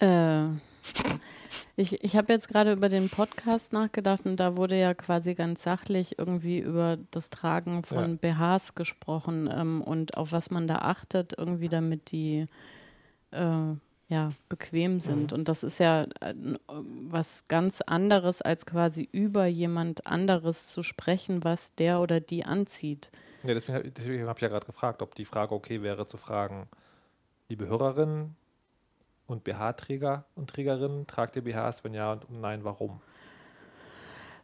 Äh, *laughs* ich ich habe jetzt gerade über den Podcast nachgedacht und da wurde ja quasi ganz sachlich irgendwie über das Tragen von BHs gesprochen ähm, und auf was man da achtet, irgendwie damit die äh, ja, bequem sind. Und das ist ja äh, was ganz anderes, als quasi über jemand anderes zu sprechen, was der oder die anzieht. Ja, deswegen, deswegen habe ich ja gerade gefragt, ob die Frage okay wäre zu fragen, liebe Hörerinnen und BH-Träger und Trägerinnen, tragt ihr BHs? Wenn ja und nein, warum?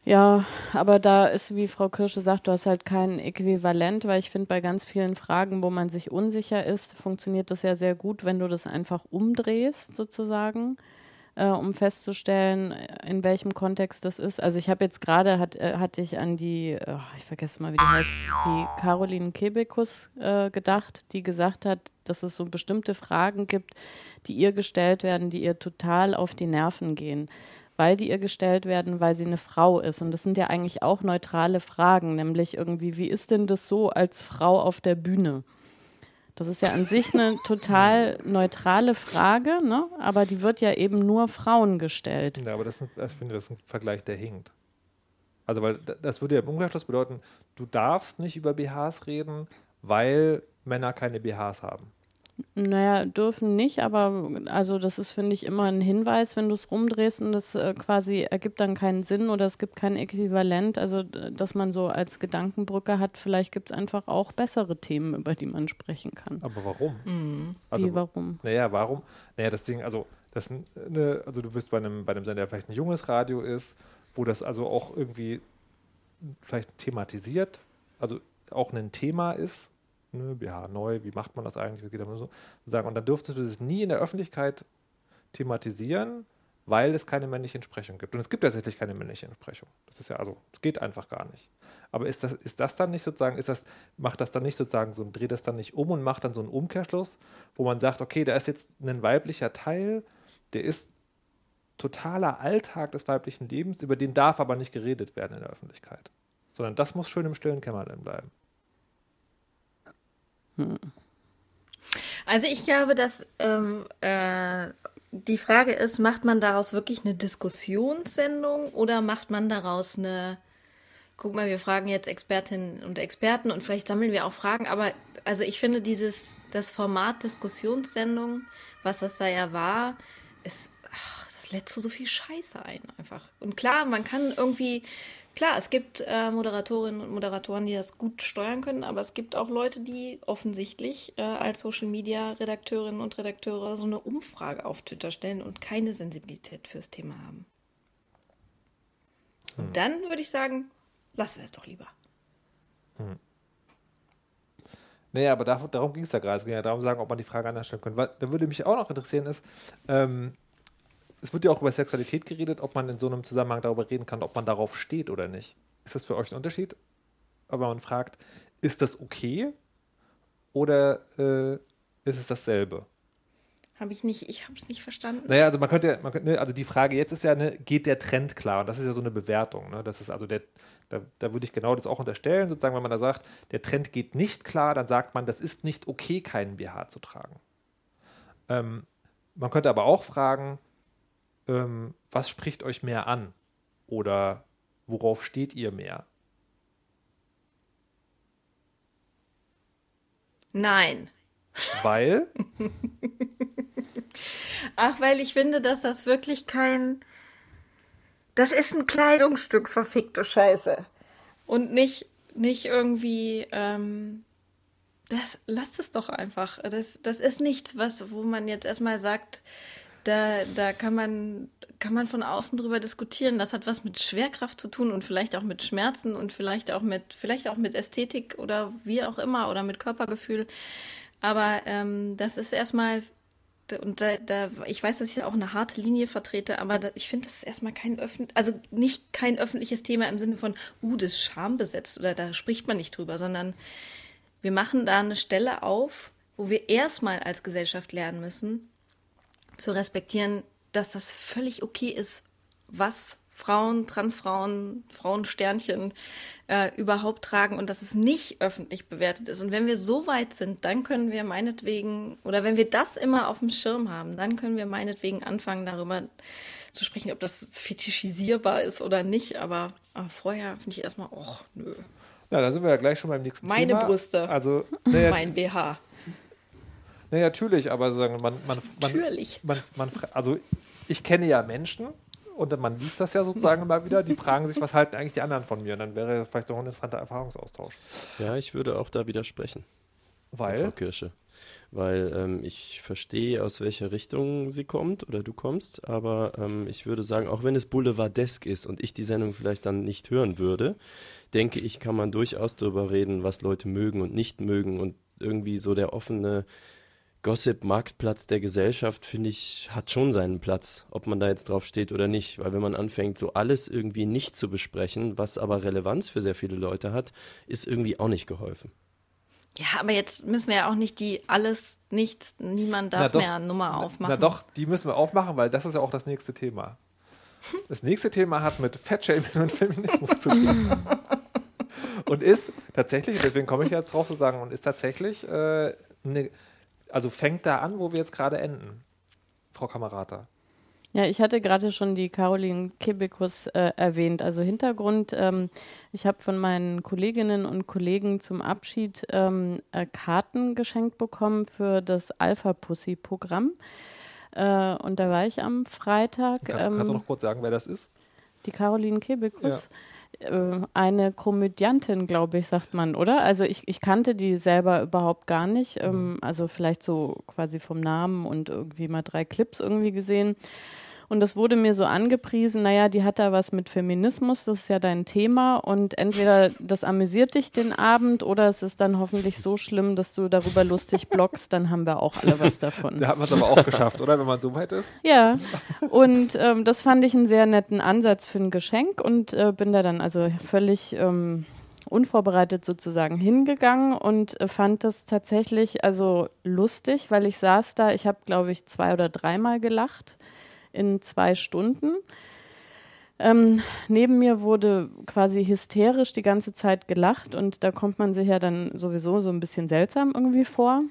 Ja, aber da ist, wie Frau Kirsche sagt, du hast halt kein Äquivalent, weil ich finde, bei ganz vielen Fragen, wo man sich unsicher ist, funktioniert das ja sehr gut, wenn du das einfach umdrehst, sozusagen, äh, um festzustellen, in welchem Kontext das ist. Also ich habe jetzt gerade, hat, äh, hatte ich an die, oh, ich vergesse mal, wie die heißt, die Caroline Kebekus äh, gedacht, die gesagt hat, dass es so bestimmte Fragen gibt, die ihr gestellt werden, die ihr total auf die Nerven gehen weil die ihr gestellt werden, weil sie eine Frau ist. Und das sind ja eigentlich auch neutrale Fragen, nämlich irgendwie, wie ist denn das so als Frau auf der Bühne? Das ist ja an sich eine *laughs* total neutrale Frage, ne? aber die wird ja eben nur Frauen gestellt. Ja, aber das, ist, ich finde, das ist ein Vergleich, der hinkt. Also, weil das würde ja im Umkehrschluss bedeuten, du darfst nicht über BHs reden, weil Männer keine BHs haben. Naja, dürfen nicht, aber also das ist, finde ich, immer ein Hinweis, wenn du es rumdrehst und das äh, quasi ergibt dann keinen Sinn oder es gibt kein Äquivalent. Also, dass man so als Gedankenbrücke hat, vielleicht gibt es einfach auch bessere Themen, über die man sprechen kann. Aber warum? Mhm. Also, Wie, warum? Naja, warum? Naja, das Ding, also, das, ne, also du bist bei einem, bei einem Sender, der vielleicht ein junges Radio ist, wo das also auch irgendwie vielleicht thematisiert, also auch ein Thema ist, ne, BH neu, wie macht man das eigentlich, geht so sagen. Und dann dürftest du das nie in der Öffentlichkeit thematisieren, weil es keine männliche Entsprechung gibt. Und es gibt tatsächlich keine männliche Entsprechung. Das ist ja also, es geht einfach gar nicht. Aber ist das, ist das dann nicht sozusagen, ist das, macht das dann nicht sozusagen so, dreht das dann nicht um und macht dann so einen Umkehrschluss, wo man sagt, okay, da ist jetzt ein weiblicher Teil, der ist totaler Alltag des weiblichen Lebens, über den darf aber nicht geredet werden in der Öffentlichkeit. Sondern das muss schön im stillen Kämmerlein bleiben. Hm. Also ich glaube, dass ähm, äh, die Frage ist, macht man daraus wirklich eine Diskussionssendung oder macht man daraus eine, guck mal, wir fragen jetzt Expertinnen und Experten und vielleicht sammeln wir auch Fragen, aber also ich finde dieses, das Format Diskussionssendung, was das da ja war, ist, ach, das lädt zu so viel Scheiße ein einfach. Und klar, man kann irgendwie Klar, es gibt äh, Moderatorinnen und Moderatoren, die das gut steuern können, aber es gibt auch Leute, die offensichtlich äh, als Social Media Redakteurinnen und Redakteure so eine Umfrage auf Twitter stellen und keine Sensibilität fürs Thema haben. Hm. Und dann würde ich sagen, lassen wir es doch lieber. Hm. Naja, aber da, darum ging es ja gerade. Es ging ja darum, sagen, ob man die Frage anders stellen könnte. da würde mich auch noch interessieren, ist, ähm, es wird ja auch über Sexualität geredet, ob man in so einem Zusammenhang darüber reden kann, ob man darauf steht oder nicht. Ist das für euch ein Unterschied? Aber man fragt, ist das okay oder äh, ist es dasselbe? Habe ich nicht, ich habe es nicht verstanden. Naja, also man könnte, man könnte, ne, also die Frage jetzt ist ja, ne, geht der Trend klar? Und das ist ja so eine Bewertung. Ne? Das ist also der, da, da würde ich genau das auch unterstellen, sozusagen, wenn man da sagt, der Trend geht nicht klar, dann sagt man, das ist nicht okay, keinen BH zu tragen. Ähm, man könnte aber auch fragen, ähm, was spricht euch mehr an? Oder worauf steht ihr mehr? Nein. Weil? *laughs* Ach, weil ich finde, dass das wirklich kein. Das ist ein Kleidungsstück, verfickte Scheiße. Und nicht, nicht irgendwie. Ähm, das, lasst es doch einfach. Das, das ist nichts, was, wo man jetzt erstmal sagt, da, da kann man, kann man von außen drüber diskutieren. Das hat was mit Schwerkraft zu tun und vielleicht auch mit Schmerzen und vielleicht auch mit, vielleicht auch mit Ästhetik oder wie auch immer oder mit Körpergefühl. Aber ähm, das ist erstmal, und da, da, ich weiß, dass ich auch eine harte Linie vertrete, aber da, ich finde, das ist erstmal kein öffentlich, also nicht kein öffentliches Thema im Sinne von, uh, das ist schambesetzt oder da spricht man nicht drüber, sondern wir machen da eine Stelle auf, wo wir erstmal als Gesellschaft lernen müssen, zu respektieren, dass das völlig okay ist, was Frauen, Transfrauen, Frauensternchen äh, überhaupt tragen und dass es nicht öffentlich bewertet ist. Und wenn wir so weit sind, dann können wir meinetwegen, oder wenn wir das immer auf dem Schirm haben, dann können wir meinetwegen anfangen, darüber zu sprechen, ob das fetischisierbar ist oder nicht. Aber, aber vorher finde ich erstmal, ach, nö. Ja, da sind wir ja gleich schon beim nächsten Meine Thema. Meine Brüste. Also, naja, mein BH. Nee, natürlich, aber sagen, man, man, man, natürlich. Man, man, also ich kenne ja Menschen und man liest das ja sozusagen immer wieder, die fragen sich, was halten eigentlich die anderen von mir? Und dann wäre das vielleicht doch ein interessanter Erfahrungsaustausch. Ja, ich würde auch da widersprechen. Weil? Frau Kirsche. Weil ähm, ich verstehe, aus welcher Richtung sie kommt oder du kommst, aber ähm, ich würde sagen, auch wenn es boulevardesk ist und ich die Sendung vielleicht dann nicht hören würde, denke ich, kann man durchaus darüber reden, was Leute mögen und nicht mögen und irgendwie so der offene Gossip-Marktplatz der Gesellschaft, finde ich, hat schon seinen Platz, ob man da jetzt drauf steht oder nicht. Weil wenn man anfängt, so alles irgendwie nicht zu besprechen, was aber Relevanz für sehr viele Leute hat, ist irgendwie auch nicht geholfen. Ja, aber jetzt müssen wir ja auch nicht die alles, nichts, niemand darf doch, mehr Nummer aufmachen. Na doch, die müssen wir aufmachen, weil das ist ja auch das nächste Thema. *laughs* Das nächste Thema hat mit Fettshaming und Feminismus zu tun. *laughs* und ist tatsächlich, deswegen komme ich jetzt drauf zu sagen, und ist tatsächlich äh, eine also fängt da an, wo wir jetzt gerade enden, Frau Kamerata. Ja, ich hatte gerade schon die Caroline Kebekus äh, erwähnt. Also Hintergrund, ähm, ich habe von meinen Kolleginnen und Kollegen zum Abschied ähm, äh, Karten geschenkt bekommen für das Alpha-Pussy-Programm. Äh, und da war ich am Freitag. Kannst, ähm, kannst, du noch kurz sagen, wer das ist? Die Caroline Kebekus. Ja. Äh, eine Komödiantin, glaube ich, sagt man, oder? Also ich, ich kannte die selber überhaupt gar nicht. Ähm, mhm. also vielleicht so quasi vom Namen und irgendwie mal drei Clips irgendwie gesehen. Und das wurde mir so angepriesen, naja, die hat da was mit Feminismus, das ist ja dein Thema. Und entweder das amüsiert dich den Abend oder es ist dann hoffentlich so schlimm, dass du darüber lustig blockst, dann haben wir auch alle was davon. *laughs* Da hat man es aber auch geschafft, oder? Wenn man so weit ist. Ja, und ähm, das fand ich einen sehr netten Ansatz für ein Geschenk und äh, bin da dann also völlig. Ähm, unvorbereitet sozusagen hingegangen und äh, fand das tatsächlich also lustig, weil ich saß da, ich habe glaube ich zwei oder dreimal gelacht in zwei Stunden. Ähm, neben mir wurde quasi hysterisch die ganze Zeit gelacht und da kommt man sich ja dann sowieso so ein bisschen seltsam irgendwie vor.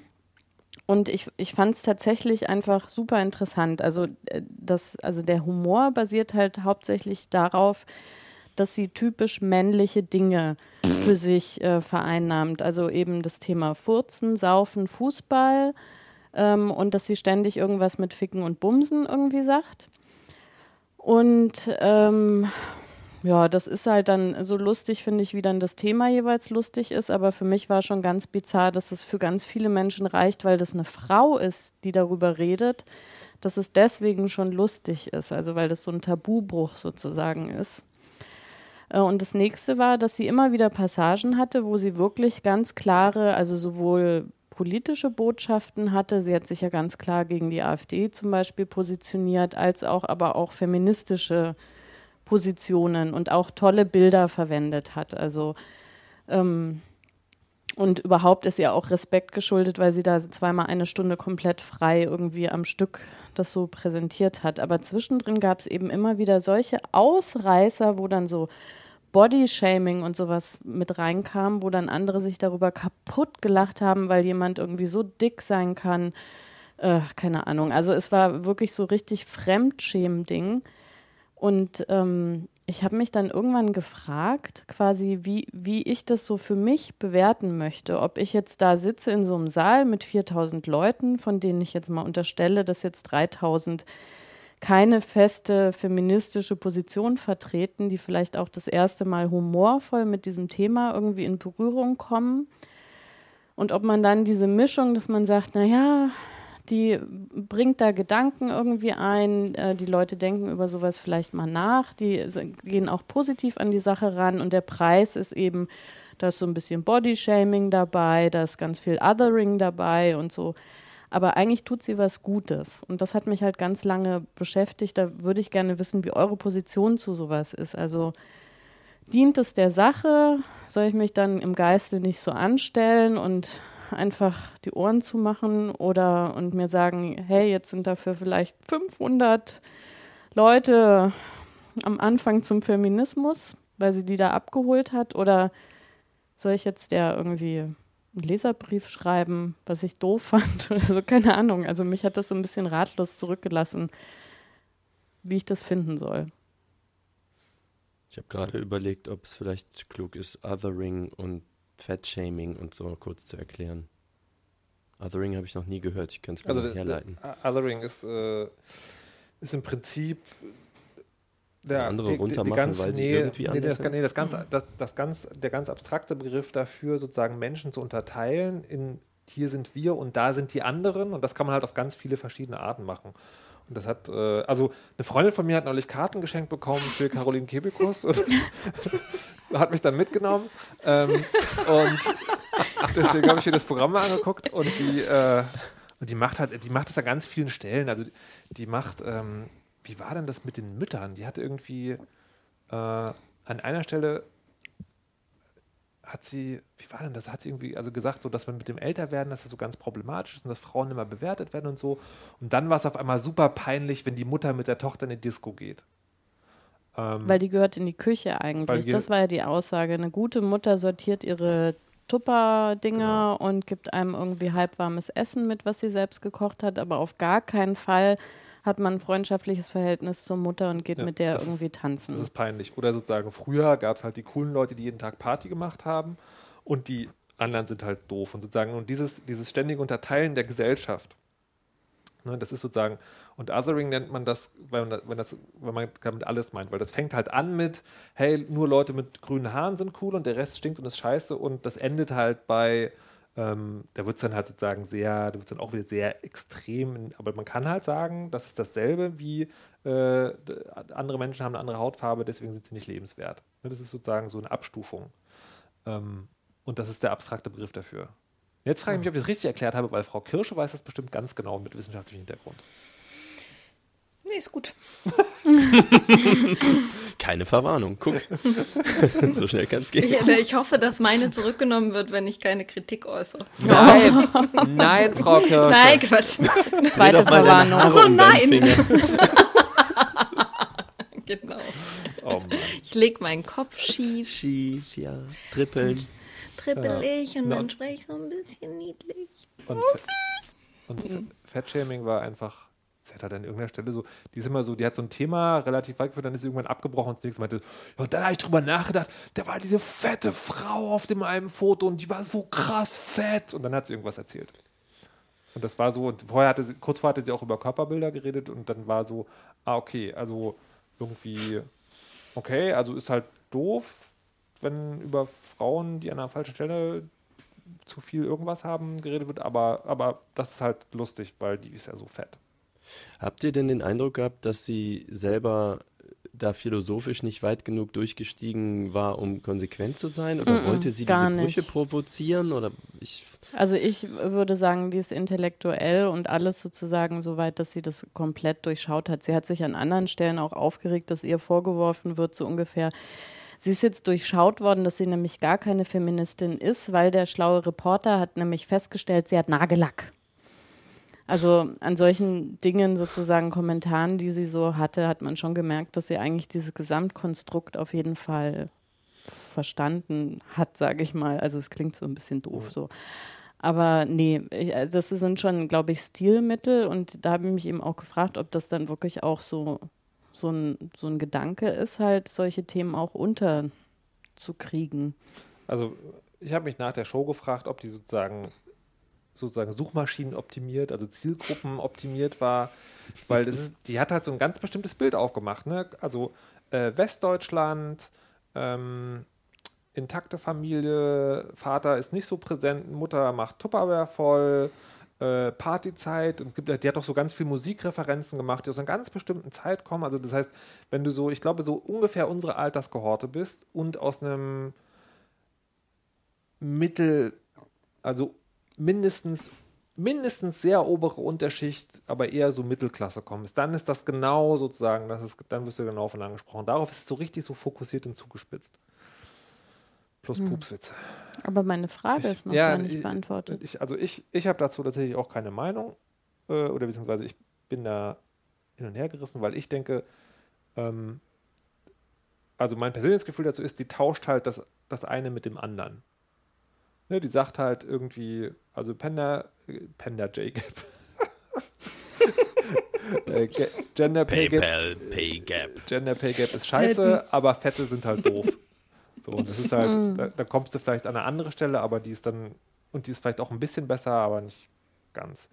Und ich, ich fand es tatsächlich einfach super interessant. Also, äh, das, also der Humor basiert halt hauptsächlich darauf, dass sie typisch männliche Dinge für sich äh, vereinnahmt. Also eben das Thema Furzen, Saufen, Fußball, ähm, und dass sie ständig irgendwas mit Ficken und Bumsen irgendwie sagt. Und ähm, ja, das ist halt dann so lustig, finde ich, wie dann das Thema jeweils lustig ist. Aber für mich war schon ganz bizarr, dass es für ganz viele Menschen reicht, weil das eine Frau ist, die darüber redet, dass es deswegen schon lustig ist. Also weil das so ein Tabubruch sozusagen ist. Äh, und das nächste war, dass sie immer wieder Passagen hatte, wo sie wirklich ganz klare, also sowohl politische Botschaften hatte. Sie hat sich ja ganz klar gegen die AfD zum Beispiel positioniert, als auch aber auch feministische Positionen und auch tolle Bilder verwendet hat. Also ähm, und überhaupt ist ihr auch Respekt geschuldet, weil sie da zweimal eine Stunde komplett frei irgendwie am Stück das so präsentiert hat. Aber zwischendrin gab es eben immer wieder solche Ausreißer, wo dann so Bodyshaming und sowas mit reinkam, wo dann andere sich darüber kaputt gelacht haben, weil jemand irgendwie so dick sein kann. Äh, keine Ahnung. Also es war wirklich so richtig Fremdschämen-Ding. Und ähm, ich habe mich dann irgendwann gefragt, quasi, wie, wie ich das so für mich bewerten möchte. Ob ich jetzt da sitze in so einem Saal mit 4000 Leuten, von denen ich jetzt mal unterstelle, dass jetzt 3000 keine feste feministische Position vertreten, die vielleicht auch das erste Mal humorvoll mit diesem Thema irgendwie in Berührung kommen. Und ob man dann diese Mischung, dass man sagt, naja, die bringt da Gedanken irgendwie ein, äh, die Leute denken über sowas vielleicht mal nach, die gehen auch positiv an die Sache ran und der Preis ist eben, da ist so ein bisschen Bodyshaming dabei, da ist ganz viel Othering dabei und so aber eigentlich tut sie was Gutes. Und das hat mich halt ganz lange beschäftigt. Da würde ich gerne wissen, wie eure Position zu sowas ist. Also dient es der Sache? Soll ich mich dann im Geiste nicht so anstellen und einfach die Ohren zumachen oder und mir sagen, hey, jetzt sind dafür vielleicht 500 Leute am Anfang zum Feminismus, weil sie die da abgeholt hat? Oder soll ich jetzt der irgendwie einen Leserbrief schreiben, was ich doof *laughs* fand oder so, keine Ahnung. Also mich hat das so ein bisschen ratlos zurückgelassen, wie ich das finden soll. Ich habe gerade überlegt, ob es vielleicht klug ist, Othering und Fat-Shaming und so kurz zu erklären. Othering habe ich noch nie gehört, ich könnte es mir also herleiten. Othering ist, äh, ist im Prinzip der, andere die, runtermachen, die ganz, weil sie nee, irgendwie nee, das, nee, das ganz, das, das ganz, der ganz abstrakte Begriff dafür, sozusagen Menschen zu unterteilen in hier sind wir und da sind die anderen und das kann man halt auf ganz viele verschiedene Arten machen. Und das hat, äh, also eine Freundin von mir hat neulich Karten geschenkt bekommen für Caroline Kebekus und *laughs* hat mich dann mitgenommen. Ähm, und deswegen habe ich mir das Programm mal angeguckt und die, äh, und die macht halt, die macht das an ganz vielen Stellen. Also die macht, ähm, wie war denn das mit den Müttern? Die hat irgendwie äh, an einer Stelle hat sie, wie war denn das? Hat sie irgendwie also gesagt, so dass man mit dem Älterwerden, dass das so ganz problematisch ist und dass Frauen immer bewertet werden und so. Und dann war es auf einmal super peinlich, wenn die Mutter mit der Tochter in die Disco geht. Ähm, weil die gehört in die Küche eigentlich. Das war ja die Aussage. Eine gute Mutter sortiert ihre Tupper-Dinger genau. und gibt einem irgendwie halbwarmes Essen mit, was sie selbst gekocht hat, aber auf gar keinen Fall hat man ein freundschaftliches Verhältnis zur Mutter und geht ja, mit der irgendwie ist, tanzen. Das ist peinlich. Oder sozusagen, früher gab es halt die coolen Leute, die jeden Tag Party gemacht haben und die anderen sind halt doof. Und sozusagen, und dieses, dieses ständige Unterteilen der Gesellschaft, ne, das ist sozusagen, und Othering nennt man das, wenn, man, wenn, das, wenn man damit alles meint, weil das fängt halt an mit, hey, nur Leute mit grünen Haaren sind cool und der Rest stinkt und ist scheiße und das endet halt bei, ähm, da wird es dann halt sozusagen sehr, da wird es dann auch wieder sehr extrem, aber man kann halt sagen, das ist dasselbe wie äh, andere Menschen haben eine andere Hautfarbe, deswegen sind sie nicht lebenswert. Ne, das ist sozusagen so eine Abstufung. Ähm, und das ist der abstrakte Begriff dafür. Jetzt frage ich mich, ob ich das richtig erklärt habe, weil Frau Kirsche weiß das bestimmt ganz genau mit wissenschaftlichem Hintergrund. Nee, ist gut. *laughs* Keine Verwarnung, guck. *laughs* so schnell kann es gehen. Ich, ich, hoffe, dass meine zurückgenommen wird, wenn ich keine Kritik äußere. Nein, *laughs* nein, Frau Kirsche. Nein, Quatsch. Zweite Verwarnung. Achso, nein. *laughs* genau. Oh ich lege meinen Kopf schief. Schief, ja. Trippeln. Trippel ja. ich und no. dann spreche ich so ein bisschen niedlich. Und, oh, und Fettshaming war einfach sie hat halt an irgendeiner Stelle so, die ist immer so, die hat so ein Thema relativ weit geführt, dann ist sie irgendwann abgebrochen und das nächste meinte, ja, und dann habe ich drüber nachgedacht, da war diese fette Frau auf dem einen Foto und die war so krass fett und dann hat sie irgendwas erzählt. Und das war so, und vorher hatte sie, kurz vorher hatte sie auch über Körperbilder geredet und dann war so, ah, okay, also irgendwie, okay, also ist halt doof, wenn über Frauen, die an einer falschen Stelle zu viel irgendwas haben, geredet wird, aber, aber das ist halt lustig, weil die ist ja so fett. Habt ihr denn den Eindruck gehabt, dass sie selber da philosophisch nicht weit genug durchgestiegen war, um konsequent zu sein? Oder mm -mm, wollte sie diese Brüche nicht. provozieren? Oder ich also ich würde sagen, die ist intellektuell und alles sozusagen so weit, dass sie das komplett durchschaut hat. Sie hat sich an anderen Stellen auch aufgeregt, dass ihr vorgeworfen wird, so ungefähr. Sie ist jetzt durchschaut worden, dass sie nämlich gar keine Feministin ist, weil der schlaue Reporter hat nämlich festgestellt, sie hat Nagellack. Also an solchen Dingen, sozusagen Kommentaren, die sie so hatte, hat man schon gemerkt, dass sie eigentlich dieses Gesamtkonstrukt auf jeden Fall verstanden hat, sage ich mal. Also es klingt so ein bisschen doof so. Aber nee, ich, also das sind schon, glaube ich, Stilmittel und da habe ich mich eben auch gefragt, ob das dann wirklich auch so, so, ein, so ein Gedanke ist, halt solche Themen auch unterzukriegen. Also ich habe mich nach der Show gefragt, ob die sozusagen sozusagen Suchmaschinen optimiert, also Zielgruppen optimiert war, weil das ist, die hat halt so ein ganz bestimmtes Bild aufgemacht. Ne? Also äh, Westdeutschland, ähm, intakte Familie, Vater ist nicht so präsent, Mutter macht Tupperware voll, äh, Partyzeit. Und es gibt, die hat auch so ganz viel Musikreferenzen gemacht, die aus einer ganz bestimmten Zeit kommen. Also das heißt, wenn du so, ich glaube, so ungefähr unsere Alterskohorte bist und aus einem Mittel, also mindestens, mindestens sehr obere Unterschicht, aber eher so Mittelklasse kommst, dann ist das genau sozusagen, das ist, dann wirst du genau von angesprochen. Darauf ist es so richtig so fokussiert und zugespitzt. Plus hm. Pupswitze. Aber meine Frage ich, ist noch ja, gar nicht ich, beantwortet. Ich, also ich, ich habe dazu tatsächlich auch keine Meinung. Äh, oder beziehungsweise ich bin da hin und her gerissen, weil ich denke, ähm, also mein persönliches Gefühl dazu ist, die tauscht halt das, das eine mit dem anderen. Ne, die sagt halt irgendwie, also Panda, Panda Jacob. *laughs* äh, Gender Pay PayPal Gap, Pay Gap. Gender Pay Gap ist scheiße, aber Fette sind halt doof. So, und das ist halt, hm. da, da, kommst du vielleicht an eine andere Stelle, aber die ist dann, und die ist vielleicht auch ein bisschen besser, aber nicht ganz.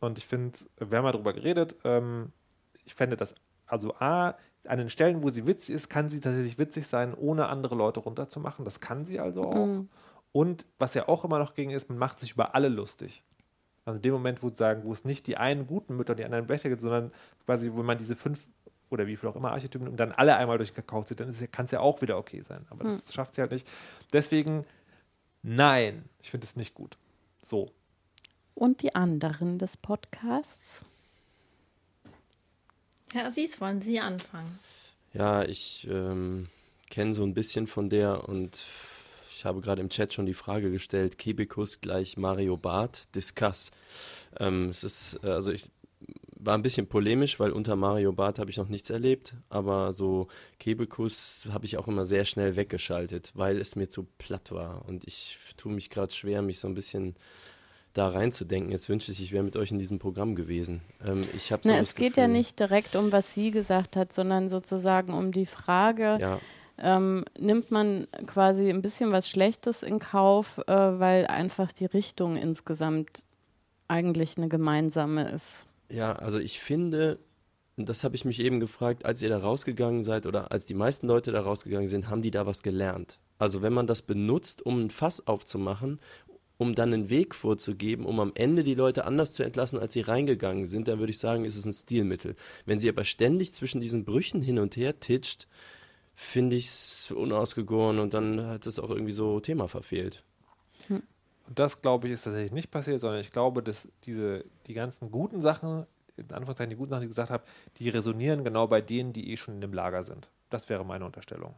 Und ich finde, wir haben mal drüber geredet, ähm, ich fände das, also A, an den Stellen, wo sie witzig ist, kann sie tatsächlich witzig sein, ohne andere Leute runterzumachen. Das kann sie also auch. Mhm. Und was ja auch immer noch ging, ist, man macht sich über alle lustig. Also in dem Moment, wo, sagen, wo es nicht die einen guten Mütter und die anderen schlechter gibt, sondern quasi, wo man diese fünf oder wie viel auch immer Archetypen und dann alle einmal durch den Kakao zieht, dann kann es ja auch wieder okay sein. Aber das hm. schafft sie halt nicht. Deswegen, nein, ich finde es nicht gut. So. Und die anderen des Podcasts? Herr Assis, wollen Sie anfangen? Ja, ich ähm, kenne so ein bisschen von der und ich habe gerade im Chat schon die Frage gestellt, Kebekus gleich Mario Barth, Discuss. Ähm, es ist, äh, also ich war ein bisschen polemisch, weil unter Mario Barth habe ich noch nichts erlebt, aber so Kebekus habe ich auch immer sehr schnell weggeschaltet, weil es mir zu platt war und ich tue mich gerade schwer, mich so ein bisschen da reinzudenken. Jetzt wünsche ich, ich wäre mit euch in diesem Programm gewesen. Ähm, ich habe so es geht Gefühl, ja nicht direkt um, was sie gesagt hat, sondern sozusagen um die Frage, ja. Ähm, nimmt man quasi ein bisschen was Schlechtes in Kauf, äh, weil einfach die Richtung insgesamt eigentlich eine gemeinsame ist. Ja, also ich finde, das habe ich mich eben gefragt, als ihr da rausgegangen seid oder als die meisten Leute da rausgegangen sind, haben die da was gelernt? Also wenn man das benutzt, um ein Fass aufzumachen um dann einen Weg vorzugeben, um am Ende die Leute anders zu entlassen, als sie reingegangen sind, dann würde ich sagen, ist es ein Stilmittel. Wenn sie aber ständig zwischen diesen Brüchen hin und her titscht, finde ich es unausgegoren und dann hat es auch irgendwie so Thema verfehlt. Hm. Und das, glaube ich, ist tatsächlich nicht passiert, sondern ich glaube, dass diese, die ganzen guten Sachen, in Anführungszeichen die guten Sachen, die ich gesagt habe, die resonieren genau bei denen, die eh schon in dem Lager sind. Das wäre meine Unterstellung.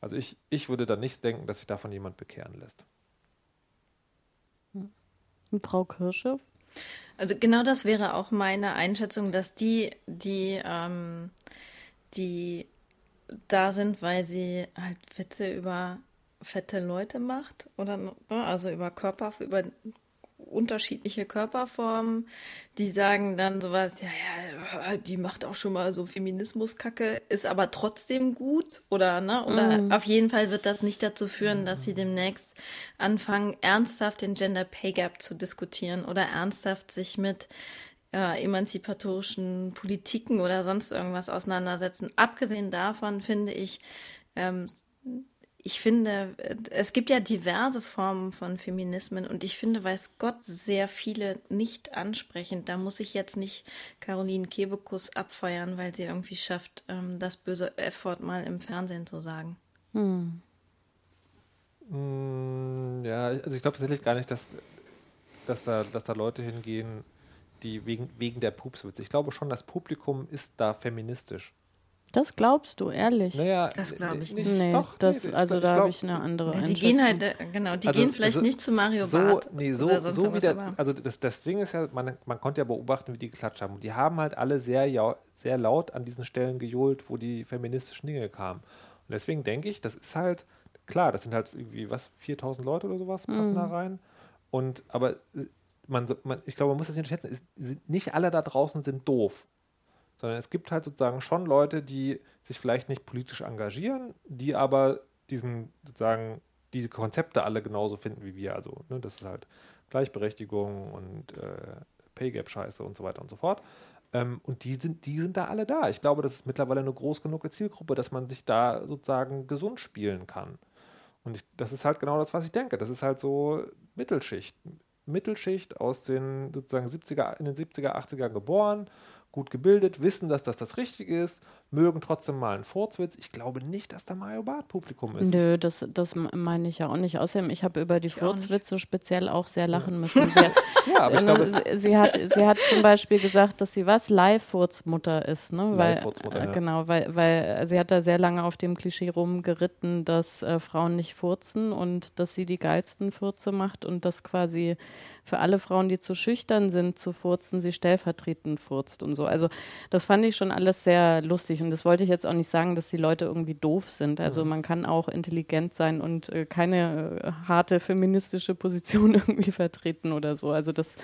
Also ich, ich würde dann nicht denken, dass sich davon jemand bekehren lässt. Und Frau Kirsche? Also genau das wäre auch meine Einschätzung, dass die, die, ähm, die da sind, weil sie halt Witze über fette Leute macht oder ne, also über Körper, über unterschiedliche Körperformen, die sagen dann sowas, ja, ja, die macht auch schon mal so Feminismuskacke, ist aber trotzdem gut oder, ne? Oder mm. auf jeden Fall wird das nicht dazu führen, dass sie demnächst anfangen, ernsthaft den Gender Pay Gap zu diskutieren oder ernsthaft sich mit äh, emanzipatorischen Politiken oder sonst irgendwas auseinandersetzen. Abgesehen davon finde ich, ähm, ich finde, es gibt ja diverse Formen von Feminismen und ich finde, weiß Gott, sehr viele nicht ansprechend. Da muss ich jetzt nicht Caroline Kebekus abfeiern, weil sie irgendwie schafft, ähm, das böse Effort mal im Fernsehen zu sagen. Hm. Mm, ja, also ich glaube tatsächlich gar nicht, dass, dass, da, dass da Leute hingehen, die wegen, wegen der Pupswitze. Ich glaube schon, das Publikum ist da feministisch. Das glaubst du, ehrlich? Naja, das glaube ich nicht. Nee, Doch, das, nee, also da habe ich eine andere ja, Die gehen halt, äh, genau, die also, gehen vielleicht also, nicht zu Mario so, Barth. Nee, so, so wie der, also das, das Ding ist ja, man, man konnte ja beobachten, wie die geklatscht haben. Und die haben halt alle sehr, sehr laut an diesen Stellen gejohlt, wo die feministischen Dinge kamen. Und deswegen denke ich, das ist halt, klar, das sind halt irgendwie, was, 4000 Leute oder sowas passen mhm. da rein. Und, aber äh, man, man, ich glaube, man muss das nicht unterschätzen, ist, nicht alle da draußen sind doof sondern es gibt halt sozusagen schon Leute, die sich vielleicht nicht politisch engagieren, die aber diesen sozusagen diese Konzepte alle genauso finden wie wir. Also, ne, das ist halt Gleichberechtigung und äh, Pay Gap Scheiße und so weiter und so fort. Ähm, und die sind, die sind da alle da. Ich glaube, das ist mittlerweile eine groß genug Zielgruppe, dass man sich da sozusagen gesund spielen kann. Und ich, das ist halt genau das, was ich denke. Das ist halt so Mittelschicht. Mittelschicht aus den sozusagen 70er, in den 70er, 80er geboren gut gebildet, wissen, dass das das Richtige ist, mögen trotzdem mal einen Furzwitz. Ich glaube nicht, dass da Mario Bart Publikum ist. Nö, das, das meine ich ja auch nicht. Außerdem, ich habe über die ich Furzwitze speziell auch sehr lachen ja. müssen. Sehr, *laughs* ja, aber ich glaube, sie, sie, hat, sie hat zum Beispiel gesagt, dass sie was? Live-Furzmutter ist. Ne? Weil, äh, ja. Genau, weil, weil sie hat da sehr lange auf dem Klischee rumgeritten, dass äh, Frauen nicht furzen und dass sie die geilsten Furze macht und dass quasi für alle Frauen, die zu schüchtern sind zu furzen, sie stellvertretend furzt und so. Also das fand ich schon alles sehr lustig und das wollte ich jetzt auch nicht sagen, dass die Leute irgendwie doof sind. Also man kann auch intelligent sein und äh, keine äh, harte feministische Position *laughs* irgendwie vertreten oder so. Also das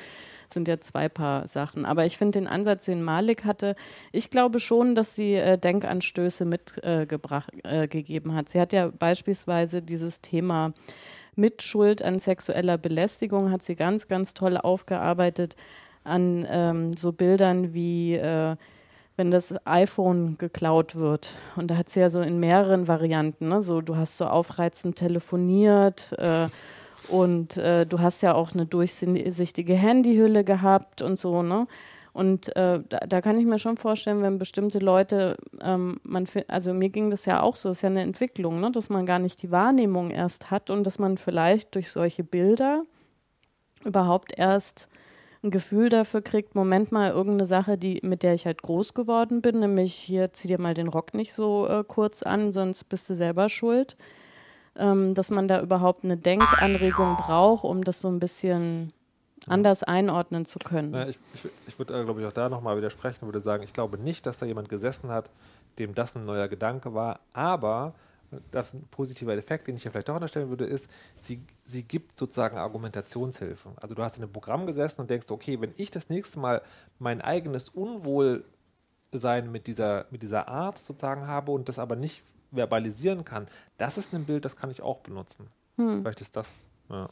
sind ja zwei Paar Sachen. Aber ich finde den Ansatz, den Malik hatte, ich glaube schon, dass sie äh, Denkanstöße mitgebracht äh, gegeben hat. Sie hat ja beispielsweise dieses Thema Mitschuld an sexueller Belästigung hat sie ganz, ganz toll aufgearbeitet an ähm, so Bildern wie äh, wenn das iPhone geklaut wird. Und da hat sie ja so in mehreren Varianten, ne? so du hast so aufreizend telefoniert äh, und äh, du hast ja auch eine durchsichtige Handyhülle gehabt und so, ne? Und äh, da, da, kann ich mir schon vorstellen, wenn bestimmte Leute, ähm, man also mir ging das ja auch so, ist ja eine Entwicklung, ne? dass man gar nicht die Wahrnehmung erst hat und dass man vielleicht durch solche Bilder überhaupt erst ein Gefühl dafür kriegt, Moment mal, irgendeine Sache, die, mit der ich halt groß geworden bin, nämlich hier zieh dir mal den Rock nicht so äh, kurz an, sonst bist du selber schuld. Ähm, dass man da überhaupt eine Denkanregung braucht, um das so ein bisschen anders einordnen zu können. Ja, ich, ich, ich würde, äh, glaube ich, auch da nochmal widersprechen und würde sagen, ich glaube nicht, dass da jemand gesessen hat, dem das ein neuer Gedanke war, aber das ist ein positiver Effekt, den ich hier vielleicht auch unterstellen würde, ist, sie, sie gibt sozusagen Argumentationshilfe. Also du hast in einem Programm gesessen und denkst, okay, wenn ich das nächste Mal mein eigenes Unwohlsein mit dieser, mit dieser Art sozusagen habe und das aber nicht verbalisieren kann, das ist ein Bild, das kann ich auch benutzen. Hm. Vielleicht ist das, ja.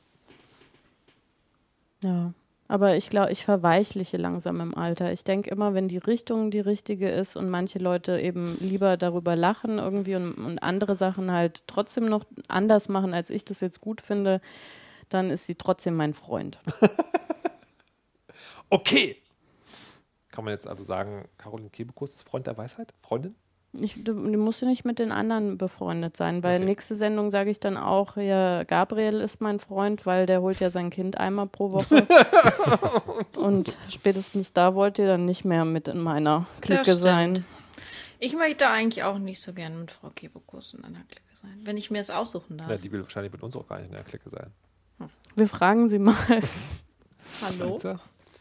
Ja. Aber ich glaube, ich verweichliche langsam im Alter. Ich denke immer, wenn die Richtung die richtige ist und manche Leute eben lieber darüber lachen irgendwie und, und, andere Sachen halt trotzdem noch anders machen, als ich das jetzt gut finde, dann ist sie trotzdem mein Freund. *laughs* okay. Kann man jetzt also sagen, Caroline Kebekus ist Freund der Weisheit? Freundin? Ich, du, du musst ja nicht mit den anderen befreundet sein, weil okay. nächste Sendung sage ich dann auch, ja, Gabriel ist mein Freund, weil der holt ja sein Kind einmal pro Woche. *laughs* Und spätestens da wollt ihr dann nicht mehr mit in meiner Clique sein. Ich möchte eigentlich auch nicht so gerne mit Frau Kebekus in einer Clique sein, wenn ich mir es aussuchen darf. Ja, die will wahrscheinlich mit uns auch gar nicht in einer Clique sein. Hm. Wir fragen sie mal. Hallo?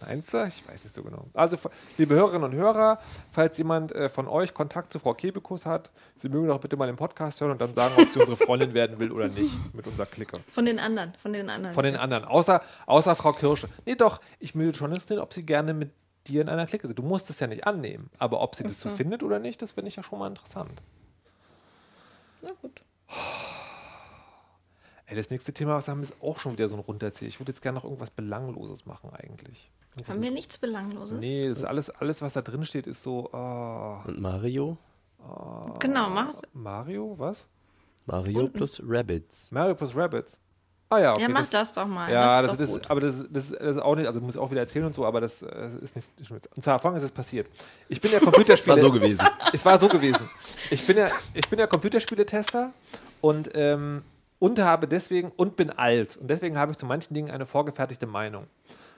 Meinst du? Ich weiß nicht so genau. Also, liebe Hörerinnen und Hörer, falls jemand äh, von euch Kontakt zu Frau Kebekus hat, Sie mögen doch bitte mal den Podcast hören und dann sagen, ob sie unsere Freundin *laughs* werden will oder nicht mit unserer Clique. Von den anderen, von den anderen. Von den anderen, außer, außer Frau Kirsche. Nee, doch, ich will schon interessieren, ob sie gerne mit dir in einer Clique sind. Du musst es ja nicht annehmen, aber ob sie das so findet oder nicht, das finde ich ja schon mal interessant. Na gut. *sighs* Ey, das nächste Thema, was wir haben, ist auch schon wieder so ein Runterzieh. Ich würde jetzt gerne noch irgendwas Belangloses machen eigentlich. Irgendwas haben wir nichts Belangloses? Nee, das ist alles, alles, was da drin steht, ist so. Oh, Und Mario? Oh, genau, mach. Mario, was? Mario Und plus Rabbits. Mario plus Rabbits. Ah ja, okay. Ja, mach das, das doch mal. Ja, das, das, das aber das, das, ist auch nicht, also muss ich auch wieder erzählen und so, aber das, das ist nicht. Und zwar folgendes ist passiert. Ich bin ja *laughs* Computerspieler. es war so gewesen. Es war so gewesen. Ich bin ja, ich bin ja Computerspieletester und ähm, und habe deswegen und bin alt und deswegen habe ich zu manchen Dingen eine vorgefertigte Meinung.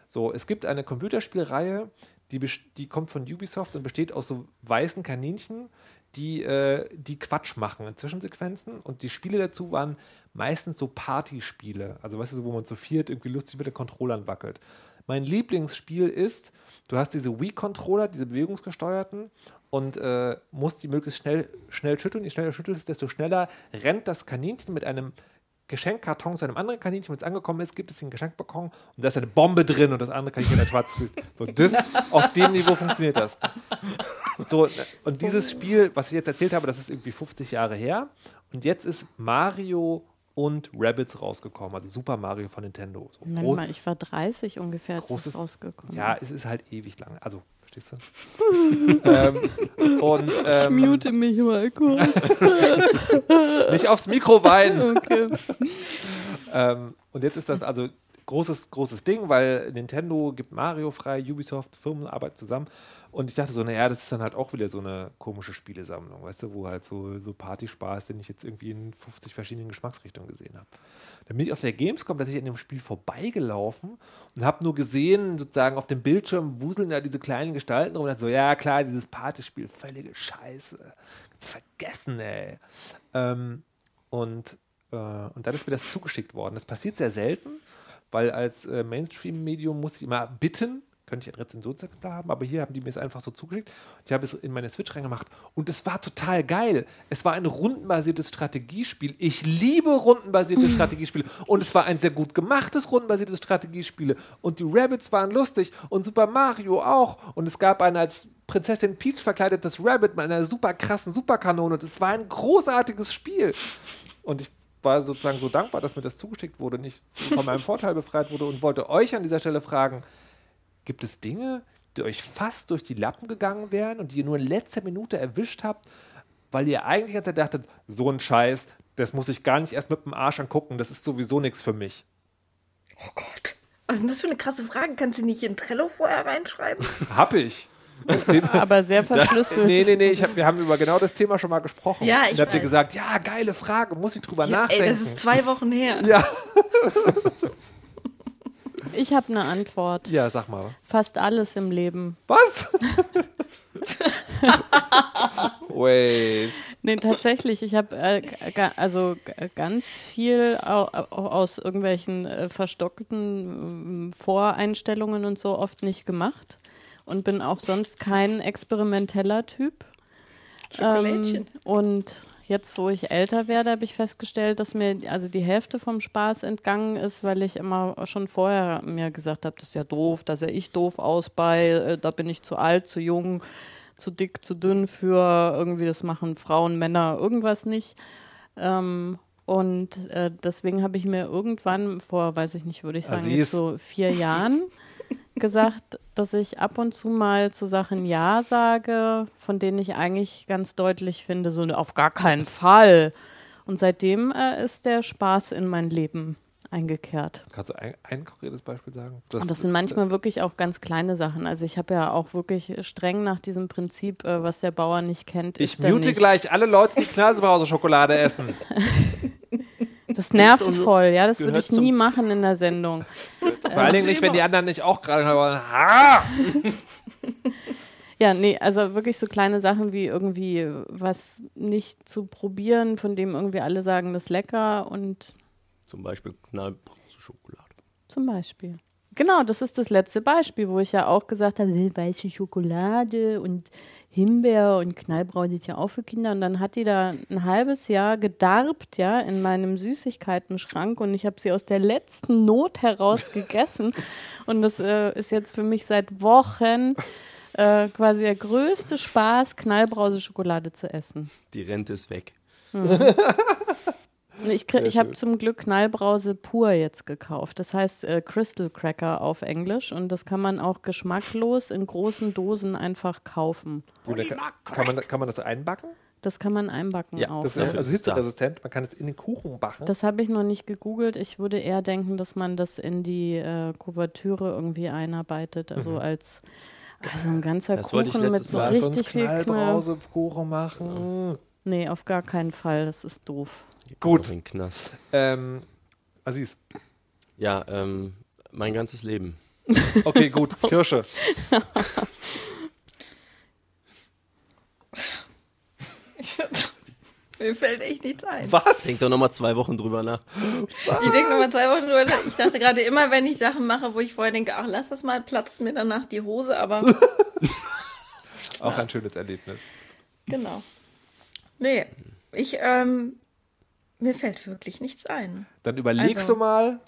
So, es gibt eine Computerspielreihe, die, die kommt von Ubisoft und besteht aus so weißen Kaninchen, die, äh, die Quatsch machen in Zwischensequenzen. Und die Spiele dazu waren meistens so Partyspiele. Also, weißt du, wo man zu viert irgendwie lustig mit den Controllern wackelt. Mein Lieblingsspiel ist, du hast diese Wii-Controller, diese bewegungsgesteuerten, und äh, musst die möglichst schnell, schnell schütteln. Je schneller du schüttelst, desto schneller rennt das Kaninchen mit einem Geschenkkarton zu einem anderen Kaninchen, wenn es angekommen ist, gibt es den Geschenkkarton und da ist eine Bombe drin und das andere Kaninchen hat schwarzes Gesicht. So, das, auf dem Niveau funktioniert das. So, und dieses Spiel, was ich jetzt erzählt habe, das ist irgendwie 50 Jahre her und jetzt ist Mario und Rabbits rausgekommen, also Super Mario von Nintendo. So groß, mal, ich war 30 ungefähr, als großes, es rausgekommen Ja, es ist halt ewig lang. Also verstehst du? ähm, und, ähm, ich mute mich mal kurz. *laughs* nicht aufs Mikro weinen. Okay. ähm, und jetzt ist das also großes, großes Ding, weil Nintendo gibt Mario frei, Ubisoft, Firmen arbeiten zusammen. Und ich dachte so, naja, das ist dann halt auch wieder so eine komische Spielesammlung, weißt du, wo halt so, so Partyspaß, den ich jetzt irgendwie in 50 verschiedenen Geschmacksrichtungen gesehen habe. Dann bin ich auf der Gamescom tatsächlich an dem Spiel vorbeigelaufen und habe nur gesehen, sozusagen auf dem Bildschirm wuseln da diese kleinen Gestalten rum und dachte so, ja klar, dieses Partyspiel, völlige Scheiße. Vergessen, ey. Ähm, und, äh, und dann ist mir das zugeschickt worden. Das passiert sehr selten weil als äh, Mainstream-Medium muss ich immer bitten, könnte ich ein Rezensionsexemplar haben, aber hier haben die mir es einfach so zugeschickt. Ich habe es in meine Switch reingemacht und es war total geil. Es war ein rundenbasiertes Strategiespiel. Ich liebe rundenbasierte *laughs* Strategiespiele und es war ein sehr gut gemachtes rundenbasiertes Strategiespiel und die Rabbits waren lustig und Super Mario auch und es gab ein als Prinzessin Peach verkleidetes Rabbit mit einer super krassen Superkanone und es war ein großartiges Spiel. Und ich war sozusagen so dankbar, dass mir das zugeschickt wurde, nicht von meinem *laughs* Vorteil befreit wurde und wollte euch an dieser Stelle fragen, gibt es Dinge, die euch fast durch die Lappen gegangen wären und die ihr nur in letzter Minute erwischt habt, weil ihr eigentlich Zeit dachtet, so ein Scheiß, das muss ich gar nicht erst mit dem Arsch angucken, das ist sowieso nichts für mich. Oh Gott. Was ist denn das für eine krasse Frage? Kannst du nicht in Trello vorher reinschreiben? Hab ich. Das Thema, *laughs* Aber sehr verschlüsselt. nee, nee, nee, ich hab, wir haben über genau das Thema schon mal gesprochen. Ja, ich Und habt ihr gesagt, ja, geile Frage, muss ich drüber Ja, nachdenken. ey, das ist zwei Wochen her. *laughs* ja. *laughs* Ich habe eine Antwort. ja, sag mal. Fast alles im Leben. Was? Wait. Nee, tatsächlich. Ich habe äh, also ganz viel au au- aus irgendwelchen äh, verstockten ähm, Voreinstellungen und so oft nicht gemacht und bin auch sonst kein experimenteller Typ. Ähm, und jetzt, wo ich älter werde, habe ich festgestellt, dass mir also die Hälfte vom Spaß entgangen ist, weil ich immer schon vorher mir gesagt habe, das ist ja doof, da sehe ich doof aus bei, äh, da bin ich zu alt, zu jung, zu dick, zu dünn für irgendwie, das machen Frauen, Männer, irgendwas nicht. Ähm, und äh, deswegen habe ich mir irgendwann vor, weiß ich nicht, würde ich sagen, Aziz. jetzt so vier Jahren *laughs* gesagt, dass ich ab und zu mal zu Sachen Ja sage, von denen ich eigentlich ganz deutlich finde, so auf gar keinen Fall. Und seitdem äh, ist der Spaß in mein Leben eingekehrt. Kannst du ein, ein konkretes Beispiel sagen? Und das sind manchmal wirklich auch ganz kleine Sachen. Also ich habe ja auch wirklich streng nach diesem Prinzip, äh, was der Bauer nicht kennt, ich mute gleich alle Leute, die Knallbrause-Schokolade essen. *laughs* Das nervt voll, ja, das würde ich nie machen in der Sendung. Vor allen Dingen nicht, wenn die anderen nicht auch gerade wollen. Ha! Ja, nee, also wirklich so kleine Sachen wie irgendwie was nicht zu probieren, von dem irgendwie alle sagen, das ist lecker und Zum Beispiel Knallbrause-Schokolade. Zum Beispiel. Genau, das ist das letzte Beispiel, wo ich ja auch gesagt habe, weiße Schokolade und Himbeer und Knallbraun sind ja auch für Kinder. Und dann hat die da ein halbes Jahr gedarbt, ja, in meinem Süßigkeitenschrank und ich habe sie aus der letzten Not heraus *laughs* gegessen. Und das äh, ist jetzt für mich seit Wochen äh, quasi der größte Spaß, Knallbrause Schokolade zu essen. Die Rente ist weg. *laughs* Ich, krieg- ich habe zum Glück Knallbrause pur jetzt gekauft. Das heißt äh, Crystal Cracker auf Englisch und das kann man auch geschmacklos in großen Dosen einfach kaufen. Oder kann, man, kann man das einbacken? Das kann man einbacken Ja, auch. Das ist es hitzeresistent. Man kann es in den Kuchen backen. Das habe ich noch nicht gegoogelt. Ich würde eher denken, dass man das in die äh, Kuvertüre irgendwie einarbeitet. Also als also ein ganzer Das Kuchen mit so Mal. Richtig viel Knall. Knallbrause-Kuchen machen. Nee, auf gar keinen Fall. Das ist doof. Gut. In Knast. Ähm, Aziz. Ja, ähm, mein ganzes Leben. *laughs* Okay, gut. Kirsche. Mir fällt echt nichts ein. Was? Denk doch nochmal zwei Wochen drüber nach. Ich denke nochmal zwei Wochen drüber. nach. Ich dachte gerade immer, wenn ich Sachen mache, wo ich vorher denke, ach, lass das mal, platzt mir danach die Hose, aber *laughs* Auch ein schönes Erlebnis. genau. Nee, ich, ähm, mir fällt wirklich nichts ein. Dann überlegst Also- du mal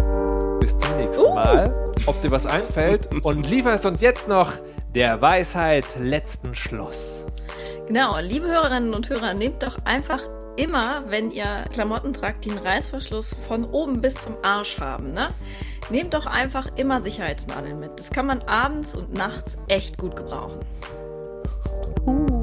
bis zum nächsten Mal, ob dir was einfällt und lieferst uns jetzt noch der Weisheit letzten Schluss. Genau, liebe Hörerinnen und Hörer, nehmt doch einfach immer, wenn ihr Klamotten tragt, die einen Reißverschluss von oben bis zum Arsch haben, ne? Nehmt doch einfach immer Sicherheitsnadeln mit. Das kann man abends und nachts echt gut gebrauchen. Werde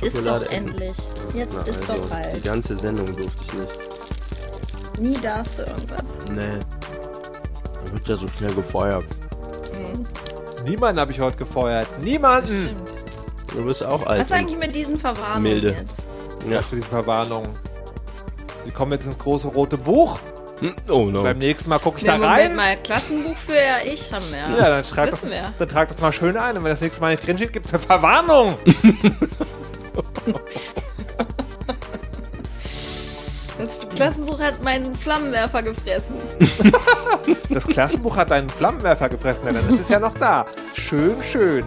Da ist doch essen? endlich. Jetzt Na, ist also, doch Die halt. ganze Sendung durfte ich nicht. Nie darfst du irgendwas. Nee. Da wird ja so schnell gefeuert. Niemanden habe ich heute gefeuert. Niemanden. Stimmt. Du bist auch alt. Was ist eigentlich mit diesen Verwarnungen Milde. jetzt? Ja. Was für diese Verwarnungen. Die kommen jetzt ins große rote Buch. Hm, Oh no. Beim nächsten Mal gucke ich Na, da Moment rein. mal, Klassenbuch für ja ich haben wir. Ja, dann das trag, das, wissen wir. dann trag das mal schön ein. Und wenn das nächste Mal nicht drin steht, gibt es eine Verwarnung. *laughs* meinen Flammenwerfer gefressen. *laughs* Das Klassenbuch hat einen Flammenwerfer gefressen. Ja, dann ist ja noch da. Schön, schön.